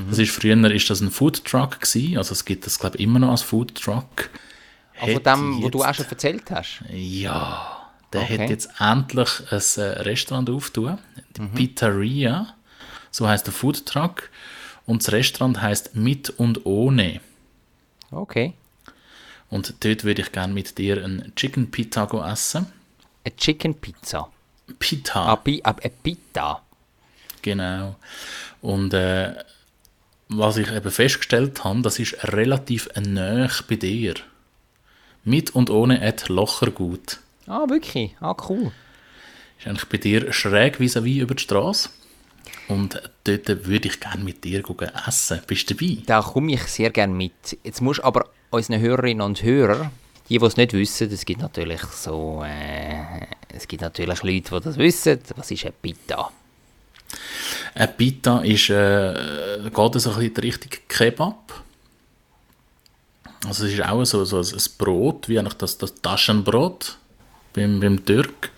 Speaker 1: Das ist früher ist das ein Food Truck gewesen, also es gibt das glaube ich immer noch als Food Truck.
Speaker 2: Ah, von dem, wo du
Speaker 1: jetzt-
Speaker 2: auch schon erzählt hast.
Speaker 1: Ja, der
Speaker 2: Okay.
Speaker 1: hat jetzt endlich ein äh, Restaurant aufgetan, die
Speaker 2: Mhm.
Speaker 1: Pizzeria, so heißt der Food Truck, und das Restaurant heißt Mit und Ohne.
Speaker 2: Okay.
Speaker 1: Und dort würde ich gerne mit dir ein Chicken go essen.
Speaker 2: Eine Chicken Pizza.
Speaker 1: Pita.
Speaker 2: Ah, ah, eine Pita.
Speaker 1: Genau. Und äh, was ich eben festgestellt habe, das ist relativ nah bei dir. Mit und ohne Ed Lochergut.
Speaker 2: Ah, wirklich? Ah, cool.
Speaker 1: Ist eigentlich bei dir schräg vis-à-vis über die Straße. Und dort würde ich gerne mit dir gehen essen. Bist du dabei?
Speaker 2: Da komme ich sehr gerne mit. Jetzt musst aber unseren Hörerinnen und Hörern, die, die es nicht wissen, es gibt natürlich so, äh, es gibt natürlich Leute, die das wissen. Was ist eine Pita?
Speaker 1: Ein Pita ist, äh, geht so ein bisschen in die Richtung Kebab. Also es ist auch so, so ein Brot, wie eigentlich das, das Taschenbrot beim, beim Türk.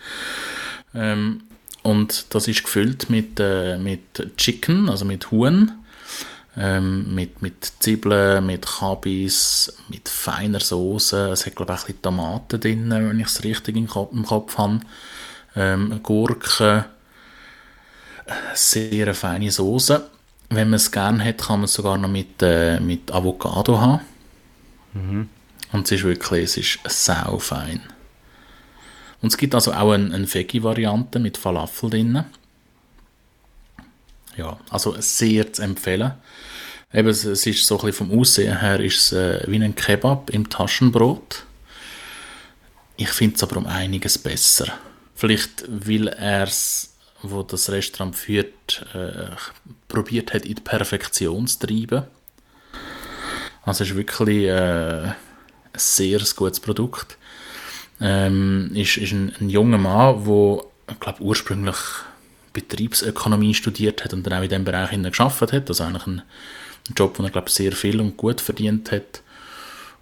Speaker 1: Ähm, und das ist gefüllt mit, äh, mit Chicken, also mit Huhn, ähm, mit, mit Zwiebeln, mit Kabis, mit feiner Soße. Es hat, glaube ich, ein bisschen Tomaten drin, wenn ich es richtig im Kopf, im Kopf habe. Ähm, Gurken, sehr eine feine Soße. Wenn man es gerne hat, kann man es sogar noch mit, äh, mit Avocado haben. Und es ist wirklich, es ist sau fein. Und es gibt also auch eine, eine Veggie-Variante mit Falafel drin. Ja, also sehr zu empfehlen. Eben, es, es ist so ein bisschen vom Aussehen her ist es, äh, wie ein Kebab im Taschenbrot. Ich finde es aber um einiges besser. Vielleicht, weil er es, wo das Restaurant führt, äh, probiert hat, in die Perfektion zu treiben. Also es ist wirklich äh, ein sehr gutes Produkt. Ähm, ist, ist ein, ein junger Mann, der, ich ursprünglich Betriebsökonomie studiert hat und dann auch in diesem Bereich geschafft hat. Also eigentlich ein, ein Job, wo er, glaube sehr viel und gut verdient hat.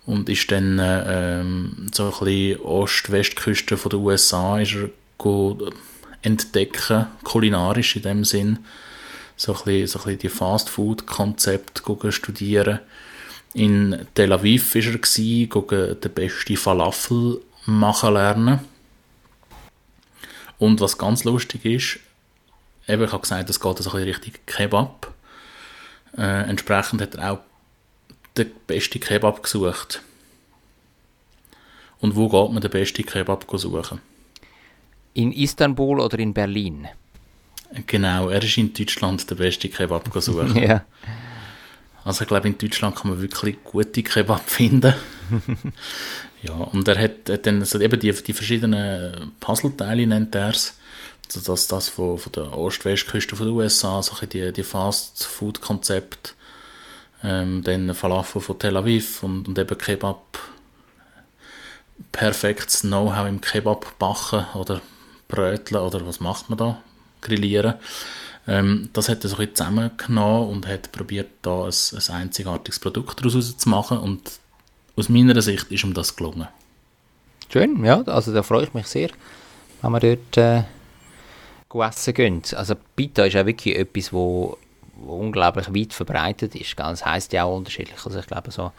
Speaker 1: Und ist dann äh, ähm, so ein bisschen Ost-Westküste der USA ist er go entdecken, kulinarisch in dem Sinn. So ein bisschen, so ein bisschen die Fast-Food-Konzepte studieren. In Tel Aviv war er, go den besten Falafel machen lernen. Und was ganz lustig ist, eben, ich habe gesagt, es geht so ein bisschen Richtung Kebab. Äh, entsprechend hat er auch den besten Kebab gesucht. Und wo geht man den besten Kebab suchen?
Speaker 2: In Istanbul oder in Berlin?
Speaker 1: Genau, er ist in Deutschland der beste Kebab suchen.
Speaker 2: Ja.
Speaker 1: Also ich glaube, in Deutschland kann man wirklich gute Kebab finden. ja, und er hat, hat dann so eben die, die verschiedenen Puzzleteile, nennt er es. Also das, das von, von der Ost-Westküste von den USA, so bisschen die, die Fast-Food-Konzepte. Ähm, dann Falafel von Tel Aviv und, und eben Kebab. Perfektes Know-how im Kebab backen oder bröteln oder was macht man da? Grillieren. Ähm, das hat er so ein zusammengenommen und hat probiert, da ein, ein einzigartiges Produkt daraus zu machen und aus meiner Sicht ist ihm das gelungen.
Speaker 2: Schön, ja, also da freue ich mich sehr, wenn wir dort äh, essen gehen. Also Pita ist ja wirklich etwas, wo, wo unglaublich weit verbreitet ist. Das heisst ja auch unterschiedlich. Also ich glaube so,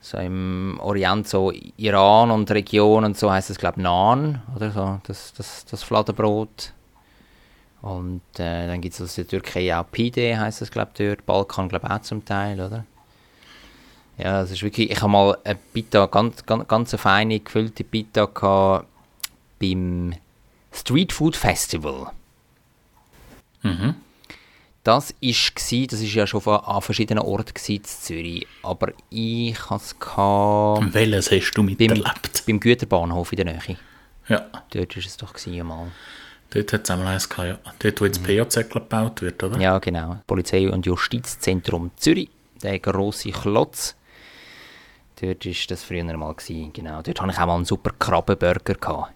Speaker 2: so im Orient, so Iran und Region und so heisst es glaube Naan oder so, das, das, das Fladenbrot. Und äh, dann gibt es aus der Türkei auch Pide, heisst es glaube dort. Balkan glaube auch zum Teil, oder? Ja, das ist wirklich, ich habe mal eine Pita, ganz, ganz, ganz eine feine, gefüllte Pita gehabt beim Street Food Festival.
Speaker 1: Mhm.
Speaker 2: Das ist das ist ja schon von, an verschiedenen Orten in Zürich, aber ich hatte es
Speaker 1: Welches hast du
Speaker 2: beim,
Speaker 1: miterlebt?
Speaker 2: beim Güterbahnhof in der Nähe.
Speaker 1: Ja,
Speaker 2: Dort war es doch einmal.
Speaker 1: dort hat es einmal eins gehabt, ja. Dort, wo jetzt PAZ gebaut wird, oder?
Speaker 2: Ja, genau. Polizei- und Justizzentrum Zürich, der grosse Klotz. Dort war das früher mal. Gewesen. Genau. Dort hatte ich auch mal einen super Krabbenburger. Gehabt.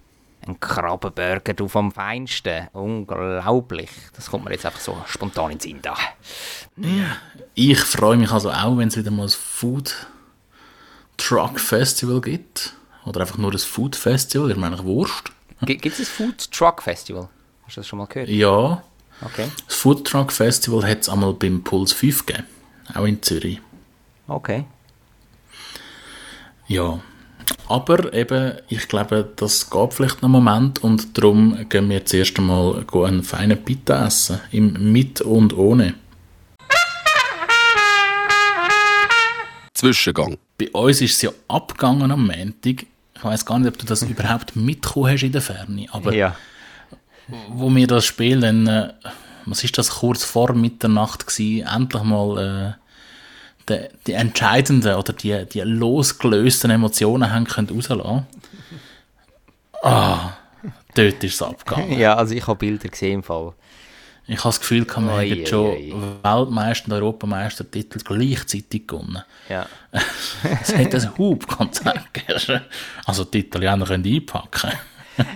Speaker 2: Ein Krabbenburger du vom Feinsten. Unglaublich. Das kommt mir jetzt einfach so spontan in den Sinn da.
Speaker 1: Ich freue mich also auch, wenn es wieder mal ein Food Truck Festival gibt. Oder einfach nur ein Food Festival, mir eigentlich Wurst.
Speaker 2: Gibt es ein Food Truck Festival? Hast du das schon mal gehört?
Speaker 1: Ja,
Speaker 2: Okay.
Speaker 1: das Food Truck Festival hat es einmal beim Puls 5 gegeben. Auch in Zürich.
Speaker 2: Okay.
Speaker 1: Ja. Aber eben, ich glaube, das geht vielleicht noch einen Moment und darum gehen wir jetzt erst einmal einen feinen Pita essen. Im Mit und Ohne.
Speaker 6: Zwischengang.
Speaker 1: Bei uns ist es ja abgegangen am Montag. Ich weiß gar nicht, ob du das überhaupt mitbekommen hast in der Ferne. Aber
Speaker 2: Ja.
Speaker 1: wo wir das Spiel dann, äh, was ist das, kurz vor Mitternacht gewesen, endlich mal äh, die, die entscheidenden oder die, die losgelösten Emotionen haben können rauslassen. Ah, dort ist es abgegangen.
Speaker 2: Ja, also ich habe Bilder gesehen im Fall.
Speaker 1: Ich habe das Gefühl,
Speaker 2: Oi,
Speaker 1: haben
Speaker 2: oi,
Speaker 1: schon
Speaker 2: oi.
Speaker 1: Weltmeister und Europameistertitel gleichzeitig gewonnen.
Speaker 2: Ja.
Speaker 1: Es hat ein Hubkonzert gegeben. Also die Italiener können einpacken.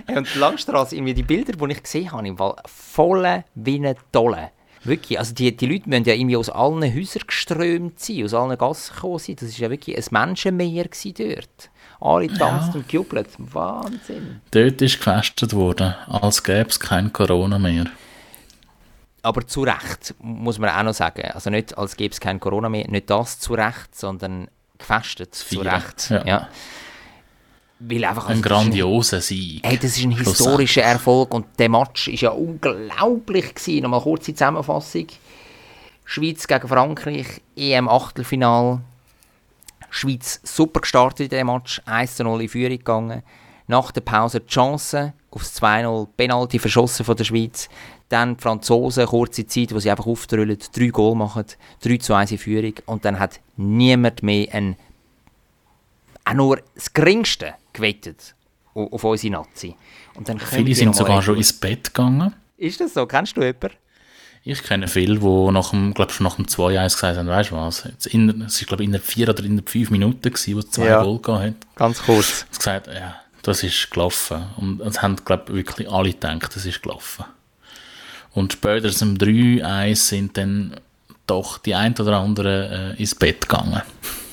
Speaker 2: Und die Langstrasse, irgendwie die Bilder, die ich gesehen habe, im Fall voll wie eine Tolle. Wirklich, also die, die Leute müssen ja irgendwie aus allen Häusern geströmt sein, aus allen Gassen gekommen sein. Das war ja wirklich ein Menschenmeer dort. Alle tanzt und gejubelt. Wahnsinn.
Speaker 1: Dort ist gefestet worden, als gäbe es kein Corona mehr.
Speaker 2: Aber zu Recht, muss man auch noch sagen. Also nicht, als gäbe es kein Corona mehr, nicht das zu Recht, sondern gefestet zu Recht.
Speaker 1: ja.
Speaker 2: Ja. Weil einfach,
Speaker 1: Ein grandioser Sieg.
Speaker 2: Hey, das ist ein historischer Erfolg und der Match ist ja unglaublich gewesen. Nochmal kurze Zusammenfassung. Schweiz gegen Frankreich, EM-Achtelfinal. Schweiz super gestartet in diesem Match, 1-0 in Führung gegangen. Nach der Pause die Chance aufs 2-0 Penalty verschossen von der Schweiz. Dann die Franzosen, kurze Zeit, wo sie einfach auftrüllen, drei Goal machen, 3 1 in Führung. Und dann hat niemand mehr ein auch nur das Geringste gewettet auf, unsere Nazi. Und dann
Speaker 1: Viele sind sogar schon ins Bett gegangen.
Speaker 2: Ist das so? Kennst du jemanden?
Speaker 1: Ich kenne viele, die nach dem, glaub, schon nach dem 2-1 gesagt haben, weißt du was, es war glaube ich in der 4 oder in der 5 Minuten, gewesen, wo es zwei
Speaker 2: Ja.
Speaker 1: Goal hat.
Speaker 2: Ganz kurz.
Speaker 1: Sie gesagt, ja, das ist gelaufen. Und es haben, glaube wirklich alle gedacht, das ist gelaufen. Und spätestens im 3-1 sind dann doch die ein oder anderen äh, ins Bett gegangen.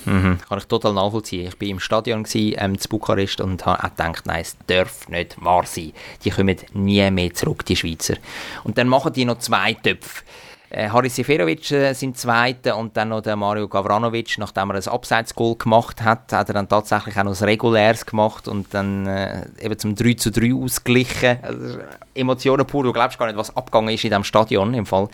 Speaker 2: Mhm. Kann ich total nachvollziehen. Ich war im Stadion gewesen, ähm, in Bukarest und habe auch gedacht, nein, es darf nicht wahr sein. Die kommen nie mehr zurück, die Schweizer. Und dann machen die noch zwei Töpfe. Äh, Haris Seferovic äh, sind Zweiter und dann noch der Mario Gavranovic, nachdem er ein Abseitsgoal gemacht hat, hat er dann tatsächlich auch noch ein reguläres gemacht und dann äh, eben zum 3 zu 3 ausgeglichen. Also, Emotionen pur, du glaubst gar nicht, was abgegangen ist in diesem Stadion im Fall.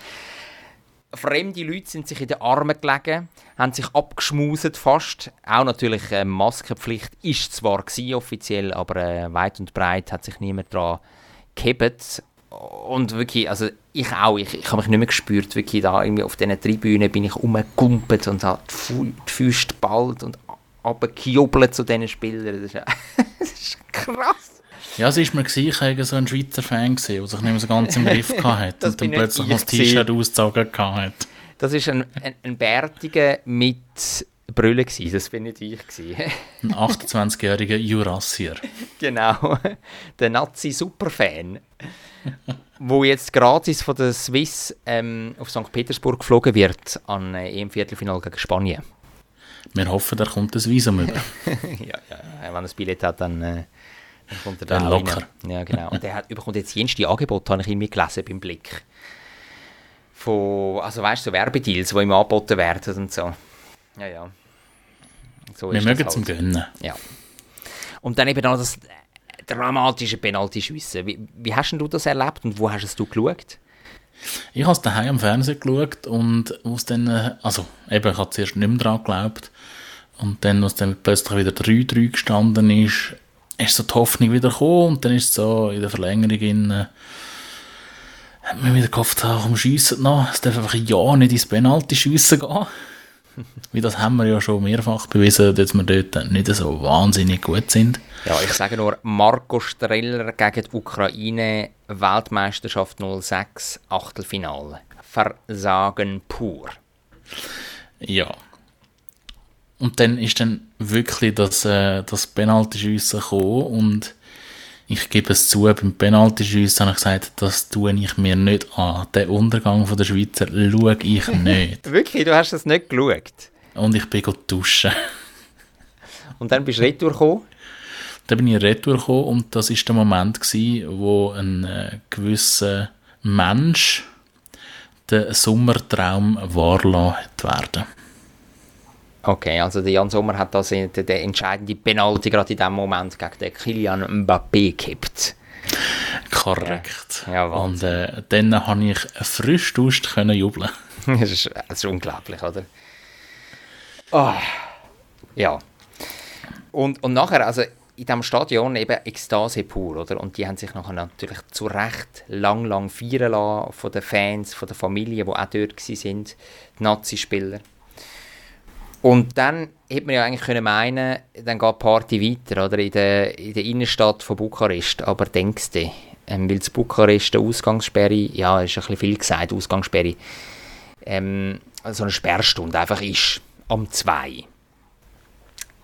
Speaker 2: Fremde Leute sind sich in den Armen gelegen, haben sich abgeschmuset fast. Auch natürlich äh, Maskenpflicht ist zwar gewesen, offiziell, aber äh, weit und breit hat sich niemand daran gehebt. Und wirklich, also ich auch, ich, ich habe mich nicht mehr gespürt, wirklich da irgendwie auf diesen Tribünen bin ich rumgegumpelt und habe die, Füße geballt und runtergejubelt zu diesen Spielern. Das ist, das ist krass.
Speaker 1: Ja, es ist mir ich so einen Schweizer Fan der sich nicht mehr so ganz im Griff gehabt hat
Speaker 2: Das
Speaker 1: und dann plötzlich noch das. T-Shirt ausgezogen gehabt hat.
Speaker 2: Das ist ein, ein, ein Bärtiger mit Brille gewesen, das bin nicht ich gewesen.
Speaker 1: Ein 28-jähriger Jurassier.
Speaker 2: Genau, der Nazi-Superfan, wo jetzt gratis von der Swiss ähm, auf St. Petersburg geflogen wird an äh, EM-Viertelfinale gegen Spanien.
Speaker 1: Wir hoffen, da kommt das Visum über.
Speaker 2: ja, ja, wenn er das Billett hat, dann äh, Kommt er
Speaker 1: Ja,
Speaker 2: da auch
Speaker 1: locker.
Speaker 2: rein. Ja, genau. Und der hat, bekommt jetzt jenste Angebote, habe ich irgendwie gelesen beim Blick. Von, also weißt du, so Werbedeals, die ihm angeboten werden und so. Ja, ja. So
Speaker 1: Wir mögen zum
Speaker 2: halt.
Speaker 1: Gönnen.
Speaker 2: Ja. Und dann eben noch das dramatische Penalty-Schiessen. Wie, wie hast denn du das erlebt und wo hast es du geschaut?
Speaker 1: Ich habe es daheim am Fernsehen geschaut und aus dann, also eben, ich habe zuerst nicht mehr dran geglaubt. Und dann, als dann plötzlich wieder 3-3 gestanden ist, ist so die Hoffnung wieder gekommen und dann ist es so in der Verlängerung in, äh, hat man wieder gehofft, ah, komm, schiessen noch, es darf einfach ja nicht ins Penalty schiessen gehen. Wie das haben wir ja schon mehrfach bewiesen, dass wir dort nicht so wahnsinnig gut sind.
Speaker 2: Ja, ich sage nur, Marco Streller gegen die Ukraine, Weltmeisterschaft 06, Achtelfinale. Versagen pur.
Speaker 1: Ja. Und dann ist dann wirklich das, äh, das Penaltyschiessen gekommen und ich gebe es zu, beim Penaltyschiessen habe ich gesagt, das tue ich mir nicht an. Den Untergang von der Schweizer schaue ich nicht.
Speaker 2: Wirklich, du hast es nicht geschaut.
Speaker 1: Und ich bin duschen.
Speaker 2: Und dann bist du retour gekommen.
Speaker 1: Dann bin ich retour gekommen und das ist der Moment gewesen, wo ein äh, gewisser Mensch den Sommertraum wahrlassen werden.
Speaker 2: Okay, also der Jan Sommer hat das in, den, den entscheidenden Penalty gerade in dem Moment gegen den Kilian Mbappé gekippt.
Speaker 1: Korrekt.
Speaker 2: Ja,
Speaker 1: und
Speaker 2: Wahnsinn.
Speaker 1: äh, dann habe ich frisch duscht können jubeln.
Speaker 2: das, ist, das ist unglaublich, oder? Ah, ja. Und, und nachher, also in diesem Stadion eben Ekstase pur, oder? Und die haben sich nachher natürlich zu Recht lang, lang feiern lassen von den Fans, von der Familie, die auch dort waren, die Nazi-Spieler. Und dann hätte man ja eigentlich können meinen, dann geht die Party weiter, oder? In der, in der Innenstadt von Bukarest. Aber denkst du, ähm, weil zu Bukarest eine Ausgangssperre, ja, ist ein bisschen viel gesagt, Ausgangssperre, ähm, so eine Sperrstunde einfach ist, am 2.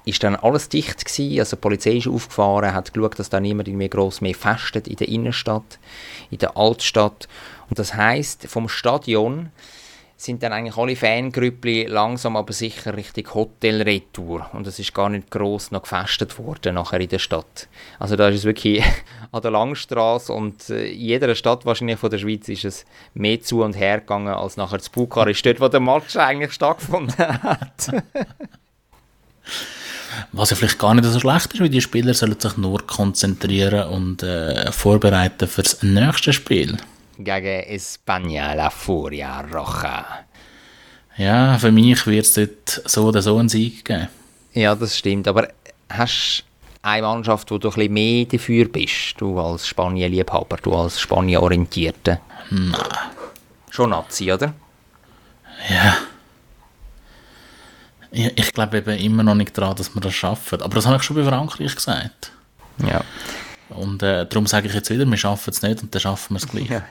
Speaker 2: Ist dann alles dicht gewesen, also die Polizei ist aufgefahren, hat geschaut, dass da niemand mehr gross mehr festet in der Innenstadt, in der Altstadt. Und das heißt vom Stadion sind dann eigentlich alle Fangrüppli langsam aber sicher Richtung Hotelretour. Und es ist gar nicht gross noch gefestet worden nachher in der Stadt. Also da ist es wirklich an der Langstrasse und äh, in jeder Stadt wahrscheinlich von der Schweiz ist es mehr zu und her gegangen als nachher zu Bukarest, dort wo der Match eigentlich stattgefunden hat.
Speaker 1: Was ja vielleicht gar nicht so schlecht ist, weil die Spieler sollen sich nur konzentrieren und äh, vorbereiten fürs nächste Spiel.
Speaker 2: Gegen España, La Furia Roja.
Speaker 1: Ja, für mich wird es dort so oder so einen Sieg geben.
Speaker 2: Ja, das stimmt. Aber hast du eine Mannschaft, wo du ein bisschen mehr dafür bist? Du als Spanien-Liebhaber, du als Spanien-Orientierter?
Speaker 1: Nein.
Speaker 2: Schon Nazi, oder?
Speaker 1: Ja. Ich, ich glaube eben immer noch nicht daran, dass wir das schaffen. Aber das habe ich schon bei Frankreich gesagt.
Speaker 2: Ja.
Speaker 1: Und äh, darum sage ich jetzt wieder, wir schaffen es nicht und dann schaffen wir es gleich.
Speaker 2: Ja.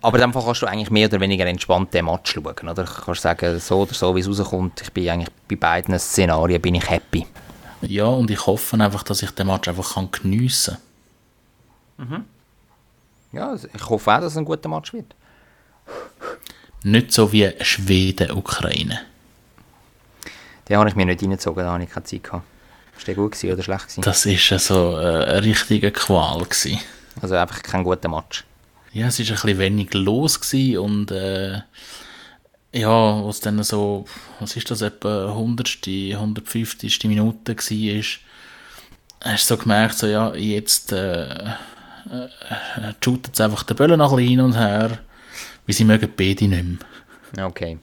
Speaker 2: Aber in dem Fall kannst du eigentlich mehr oder weniger entspannt den Match schauen, oder? Du kannst sagen, so oder so, wie es rauskommt. Ich bin eigentlich bei beiden Szenarien bin ich happy.
Speaker 1: Ja, und ich hoffe einfach, dass ich den Match einfach kann geniessen
Speaker 2: Ja, also ich hoffe auch, dass es ein guter Match wird.
Speaker 1: Nicht so wie Schweden-Ukraine.
Speaker 2: Den habe ich mir nicht reingezogen, da habe ich keine Zeit gehabt. Ist der gut gewesen oder schlecht gewesen?
Speaker 1: Das war so äh, eine richtige Qual. Gewesen.
Speaker 2: Also einfach kein guter Match.
Speaker 1: Ja, es war ein bisschen wenig los gewesen und äh, ja, was dann so, was ist das, etwa 100., 150. Minute war, ist, hast du so gemerkt, so, ja, jetzt äh, äh, shootet es einfach den Böllen noch ein bisschen hin und her, wie sie mögen beide nicht mehr.
Speaker 2: Okay.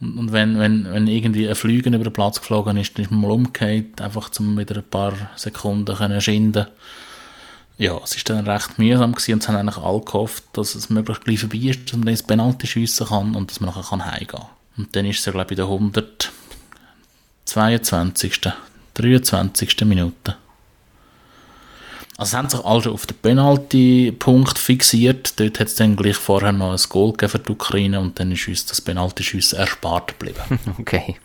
Speaker 1: Und, und wenn, wenn, wenn irgendwie ein Flügen über den Platz geflogen ist, dann ist man mal umgekehrt, einfach zum wieder ein paar Sekunden können schinden. Ja, es ist dann recht mühsam gewesen und es haben eigentlich alle gehofft, dass es möglichst gleich vorbei ist, dass man ins Penalty schiessen kann und dass man nachher kann heimgehen kann. Und dann ist es ja, glaube ich, in der 122., 23. Minute. Also haben sich alle auf den Penalty-Punkt fixiert. Dort hat es dann gleich vorher noch ein Goal gegeben für die Ukraine und dann ist uns das Penalty-Schiessen erspart geblieben.
Speaker 2: Okay.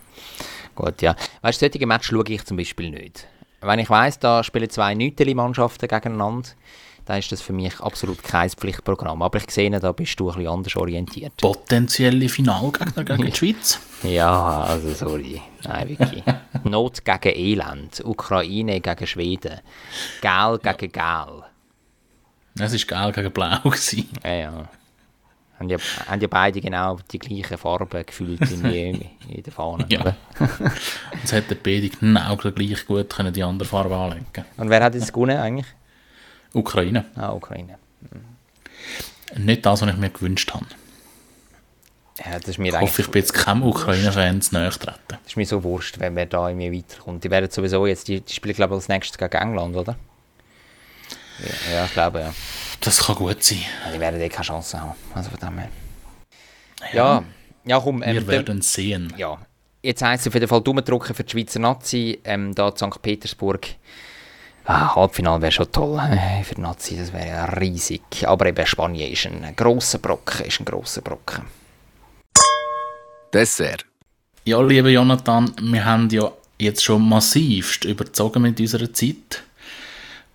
Speaker 2: Gut, ja. Weißt du, solche Matches schaue ich zum Beispiel nicht. Wenn ich weiss, da spielen zwei Nüteli-Mannschaften gegeneinander, dann ist das für mich absolut kein Pflichtprogramm. Aber ich sehe, da bist du ein bisschen anders orientiert.
Speaker 1: Potenzielle Finalgegner gegen die Schweiz.
Speaker 2: Ja, also sorry. Nein, wirklich. Not gegen Elend. Ukraine gegen Schweden. Gel gegen Gel.
Speaker 1: Es war geil gegen Blau. Gewesen.
Speaker 2: Ja, ja. Haben ja, haben ja beide genau die gleichen Farben gefühlt in, die, in der Fahne.
Speaker 1: Ja.
Speaker 2: oder?
Speaker 1: Jetzt hätte beide genau gleich gut können die andere Farbe anlegen
Speaker 2: Und wer hat jetzt gewonnen eigentlich?
Speaker 1: Ukraine.
Speaker 2: Ah, Ukraine.
Speaker 1: Nicht das, was ich mir gewünscht habe.
Speaker 2: Ja, das ist mir
Speaker 1: Ich hoffe, ich bin jetzt keinem Ukraine-Fan zu nahe treten.
Speaker 2: das ist mir so wurscht, wenn man da irgendwie weiterkommt. Die werden sowieso jetzt, die, die spielen glaube ich als nächstes gegen England, oder? Ja, ja ich glaube ja.
Speaker 1: Das kann gut sein.
Speaker 2: Ja, Die werden eh keine Chance haben. Also von dem her. Ja, ja komm. ähm,
Speaker 1: Wir werden sehen.
Speaker 2: Ja, jetzt heisst es auf jeden Fall Daumen für die Schweizer Nazi. Ähm, da in St. Petersburg. Ah, Halbfinale wäre schon toll für die Nazi, das wäre ja riesig. Aber eben Spanien ist ein grosser Brocken, ist ein grosser Brocken.
Speaker 6: Dessert.
Speaker 1: Ja, lieber Jonathan, wir haben ja jetzt schon massivst überzogen mit unserer Zeit.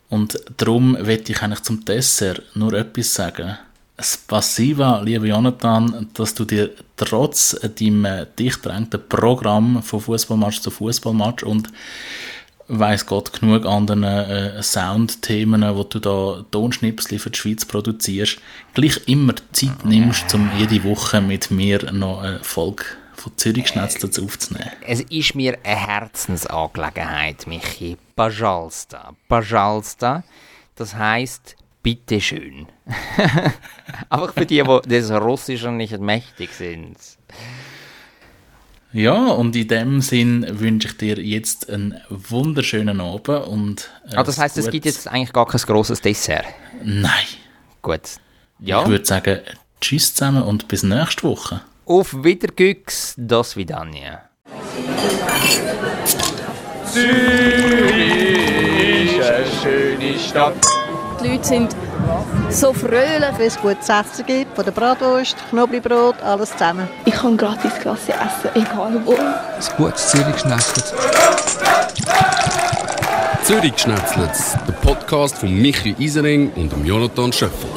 Speaker 1: Und darum möchte ich eigentlich zum Dessert nur etwas sagen. Spasiba, lieber Jonathan, dass du dir trotz deinem dicht drängten Programm von Fußballmatch zu Fußballmatch und weiß Gott genug anderen äh, Soundthemen, wo du da Tonschnipsel für die Schweiz produzierst, gleich immer Zeit nimmst, um jede Woche mit mir noch eine Folge von Zürich Schnetzlitz aufzunehmen.
Speaker 2: Es ist mir eine Herzensangelegenheit, Michi. Bajalsta. Bajalsta, das heisst bitteschön. Einfach für die, die des Russischen nicht mächtig sind.
Speaker 1: Ja, und in dem Sinn wünsche ich dir jetzt einen wunderschönen Abend und äh,
Speaker 2: Ah, das heisst, es gibt
Speaker 1: gutes-
Speaker 2: jetzt eigentlich gar kein grosses Dessert.
Speaker 1: Nein,
Speaker 2: Gut. Ja.
Speaker 1: ich würde sagen, tschüss zusammen und bis nächste Woche.
Speaker 2: Auf Wiedergüchs, das Vidania.
Speaker 3: Die Leute sind so fröhlich.
Speaker 4: Wenn es gutes Essen gibt, von der Bratwurst, Knoblauchbrot, alles zusammen.
Speaker 7: Ich kann gratis Klasse essen, egal wo.
Speaker 5: Ein gutes Zürich schnetzelt.
Speaker 6: Zürich der Podcast von Michi Isering und Jonathan Schöffel.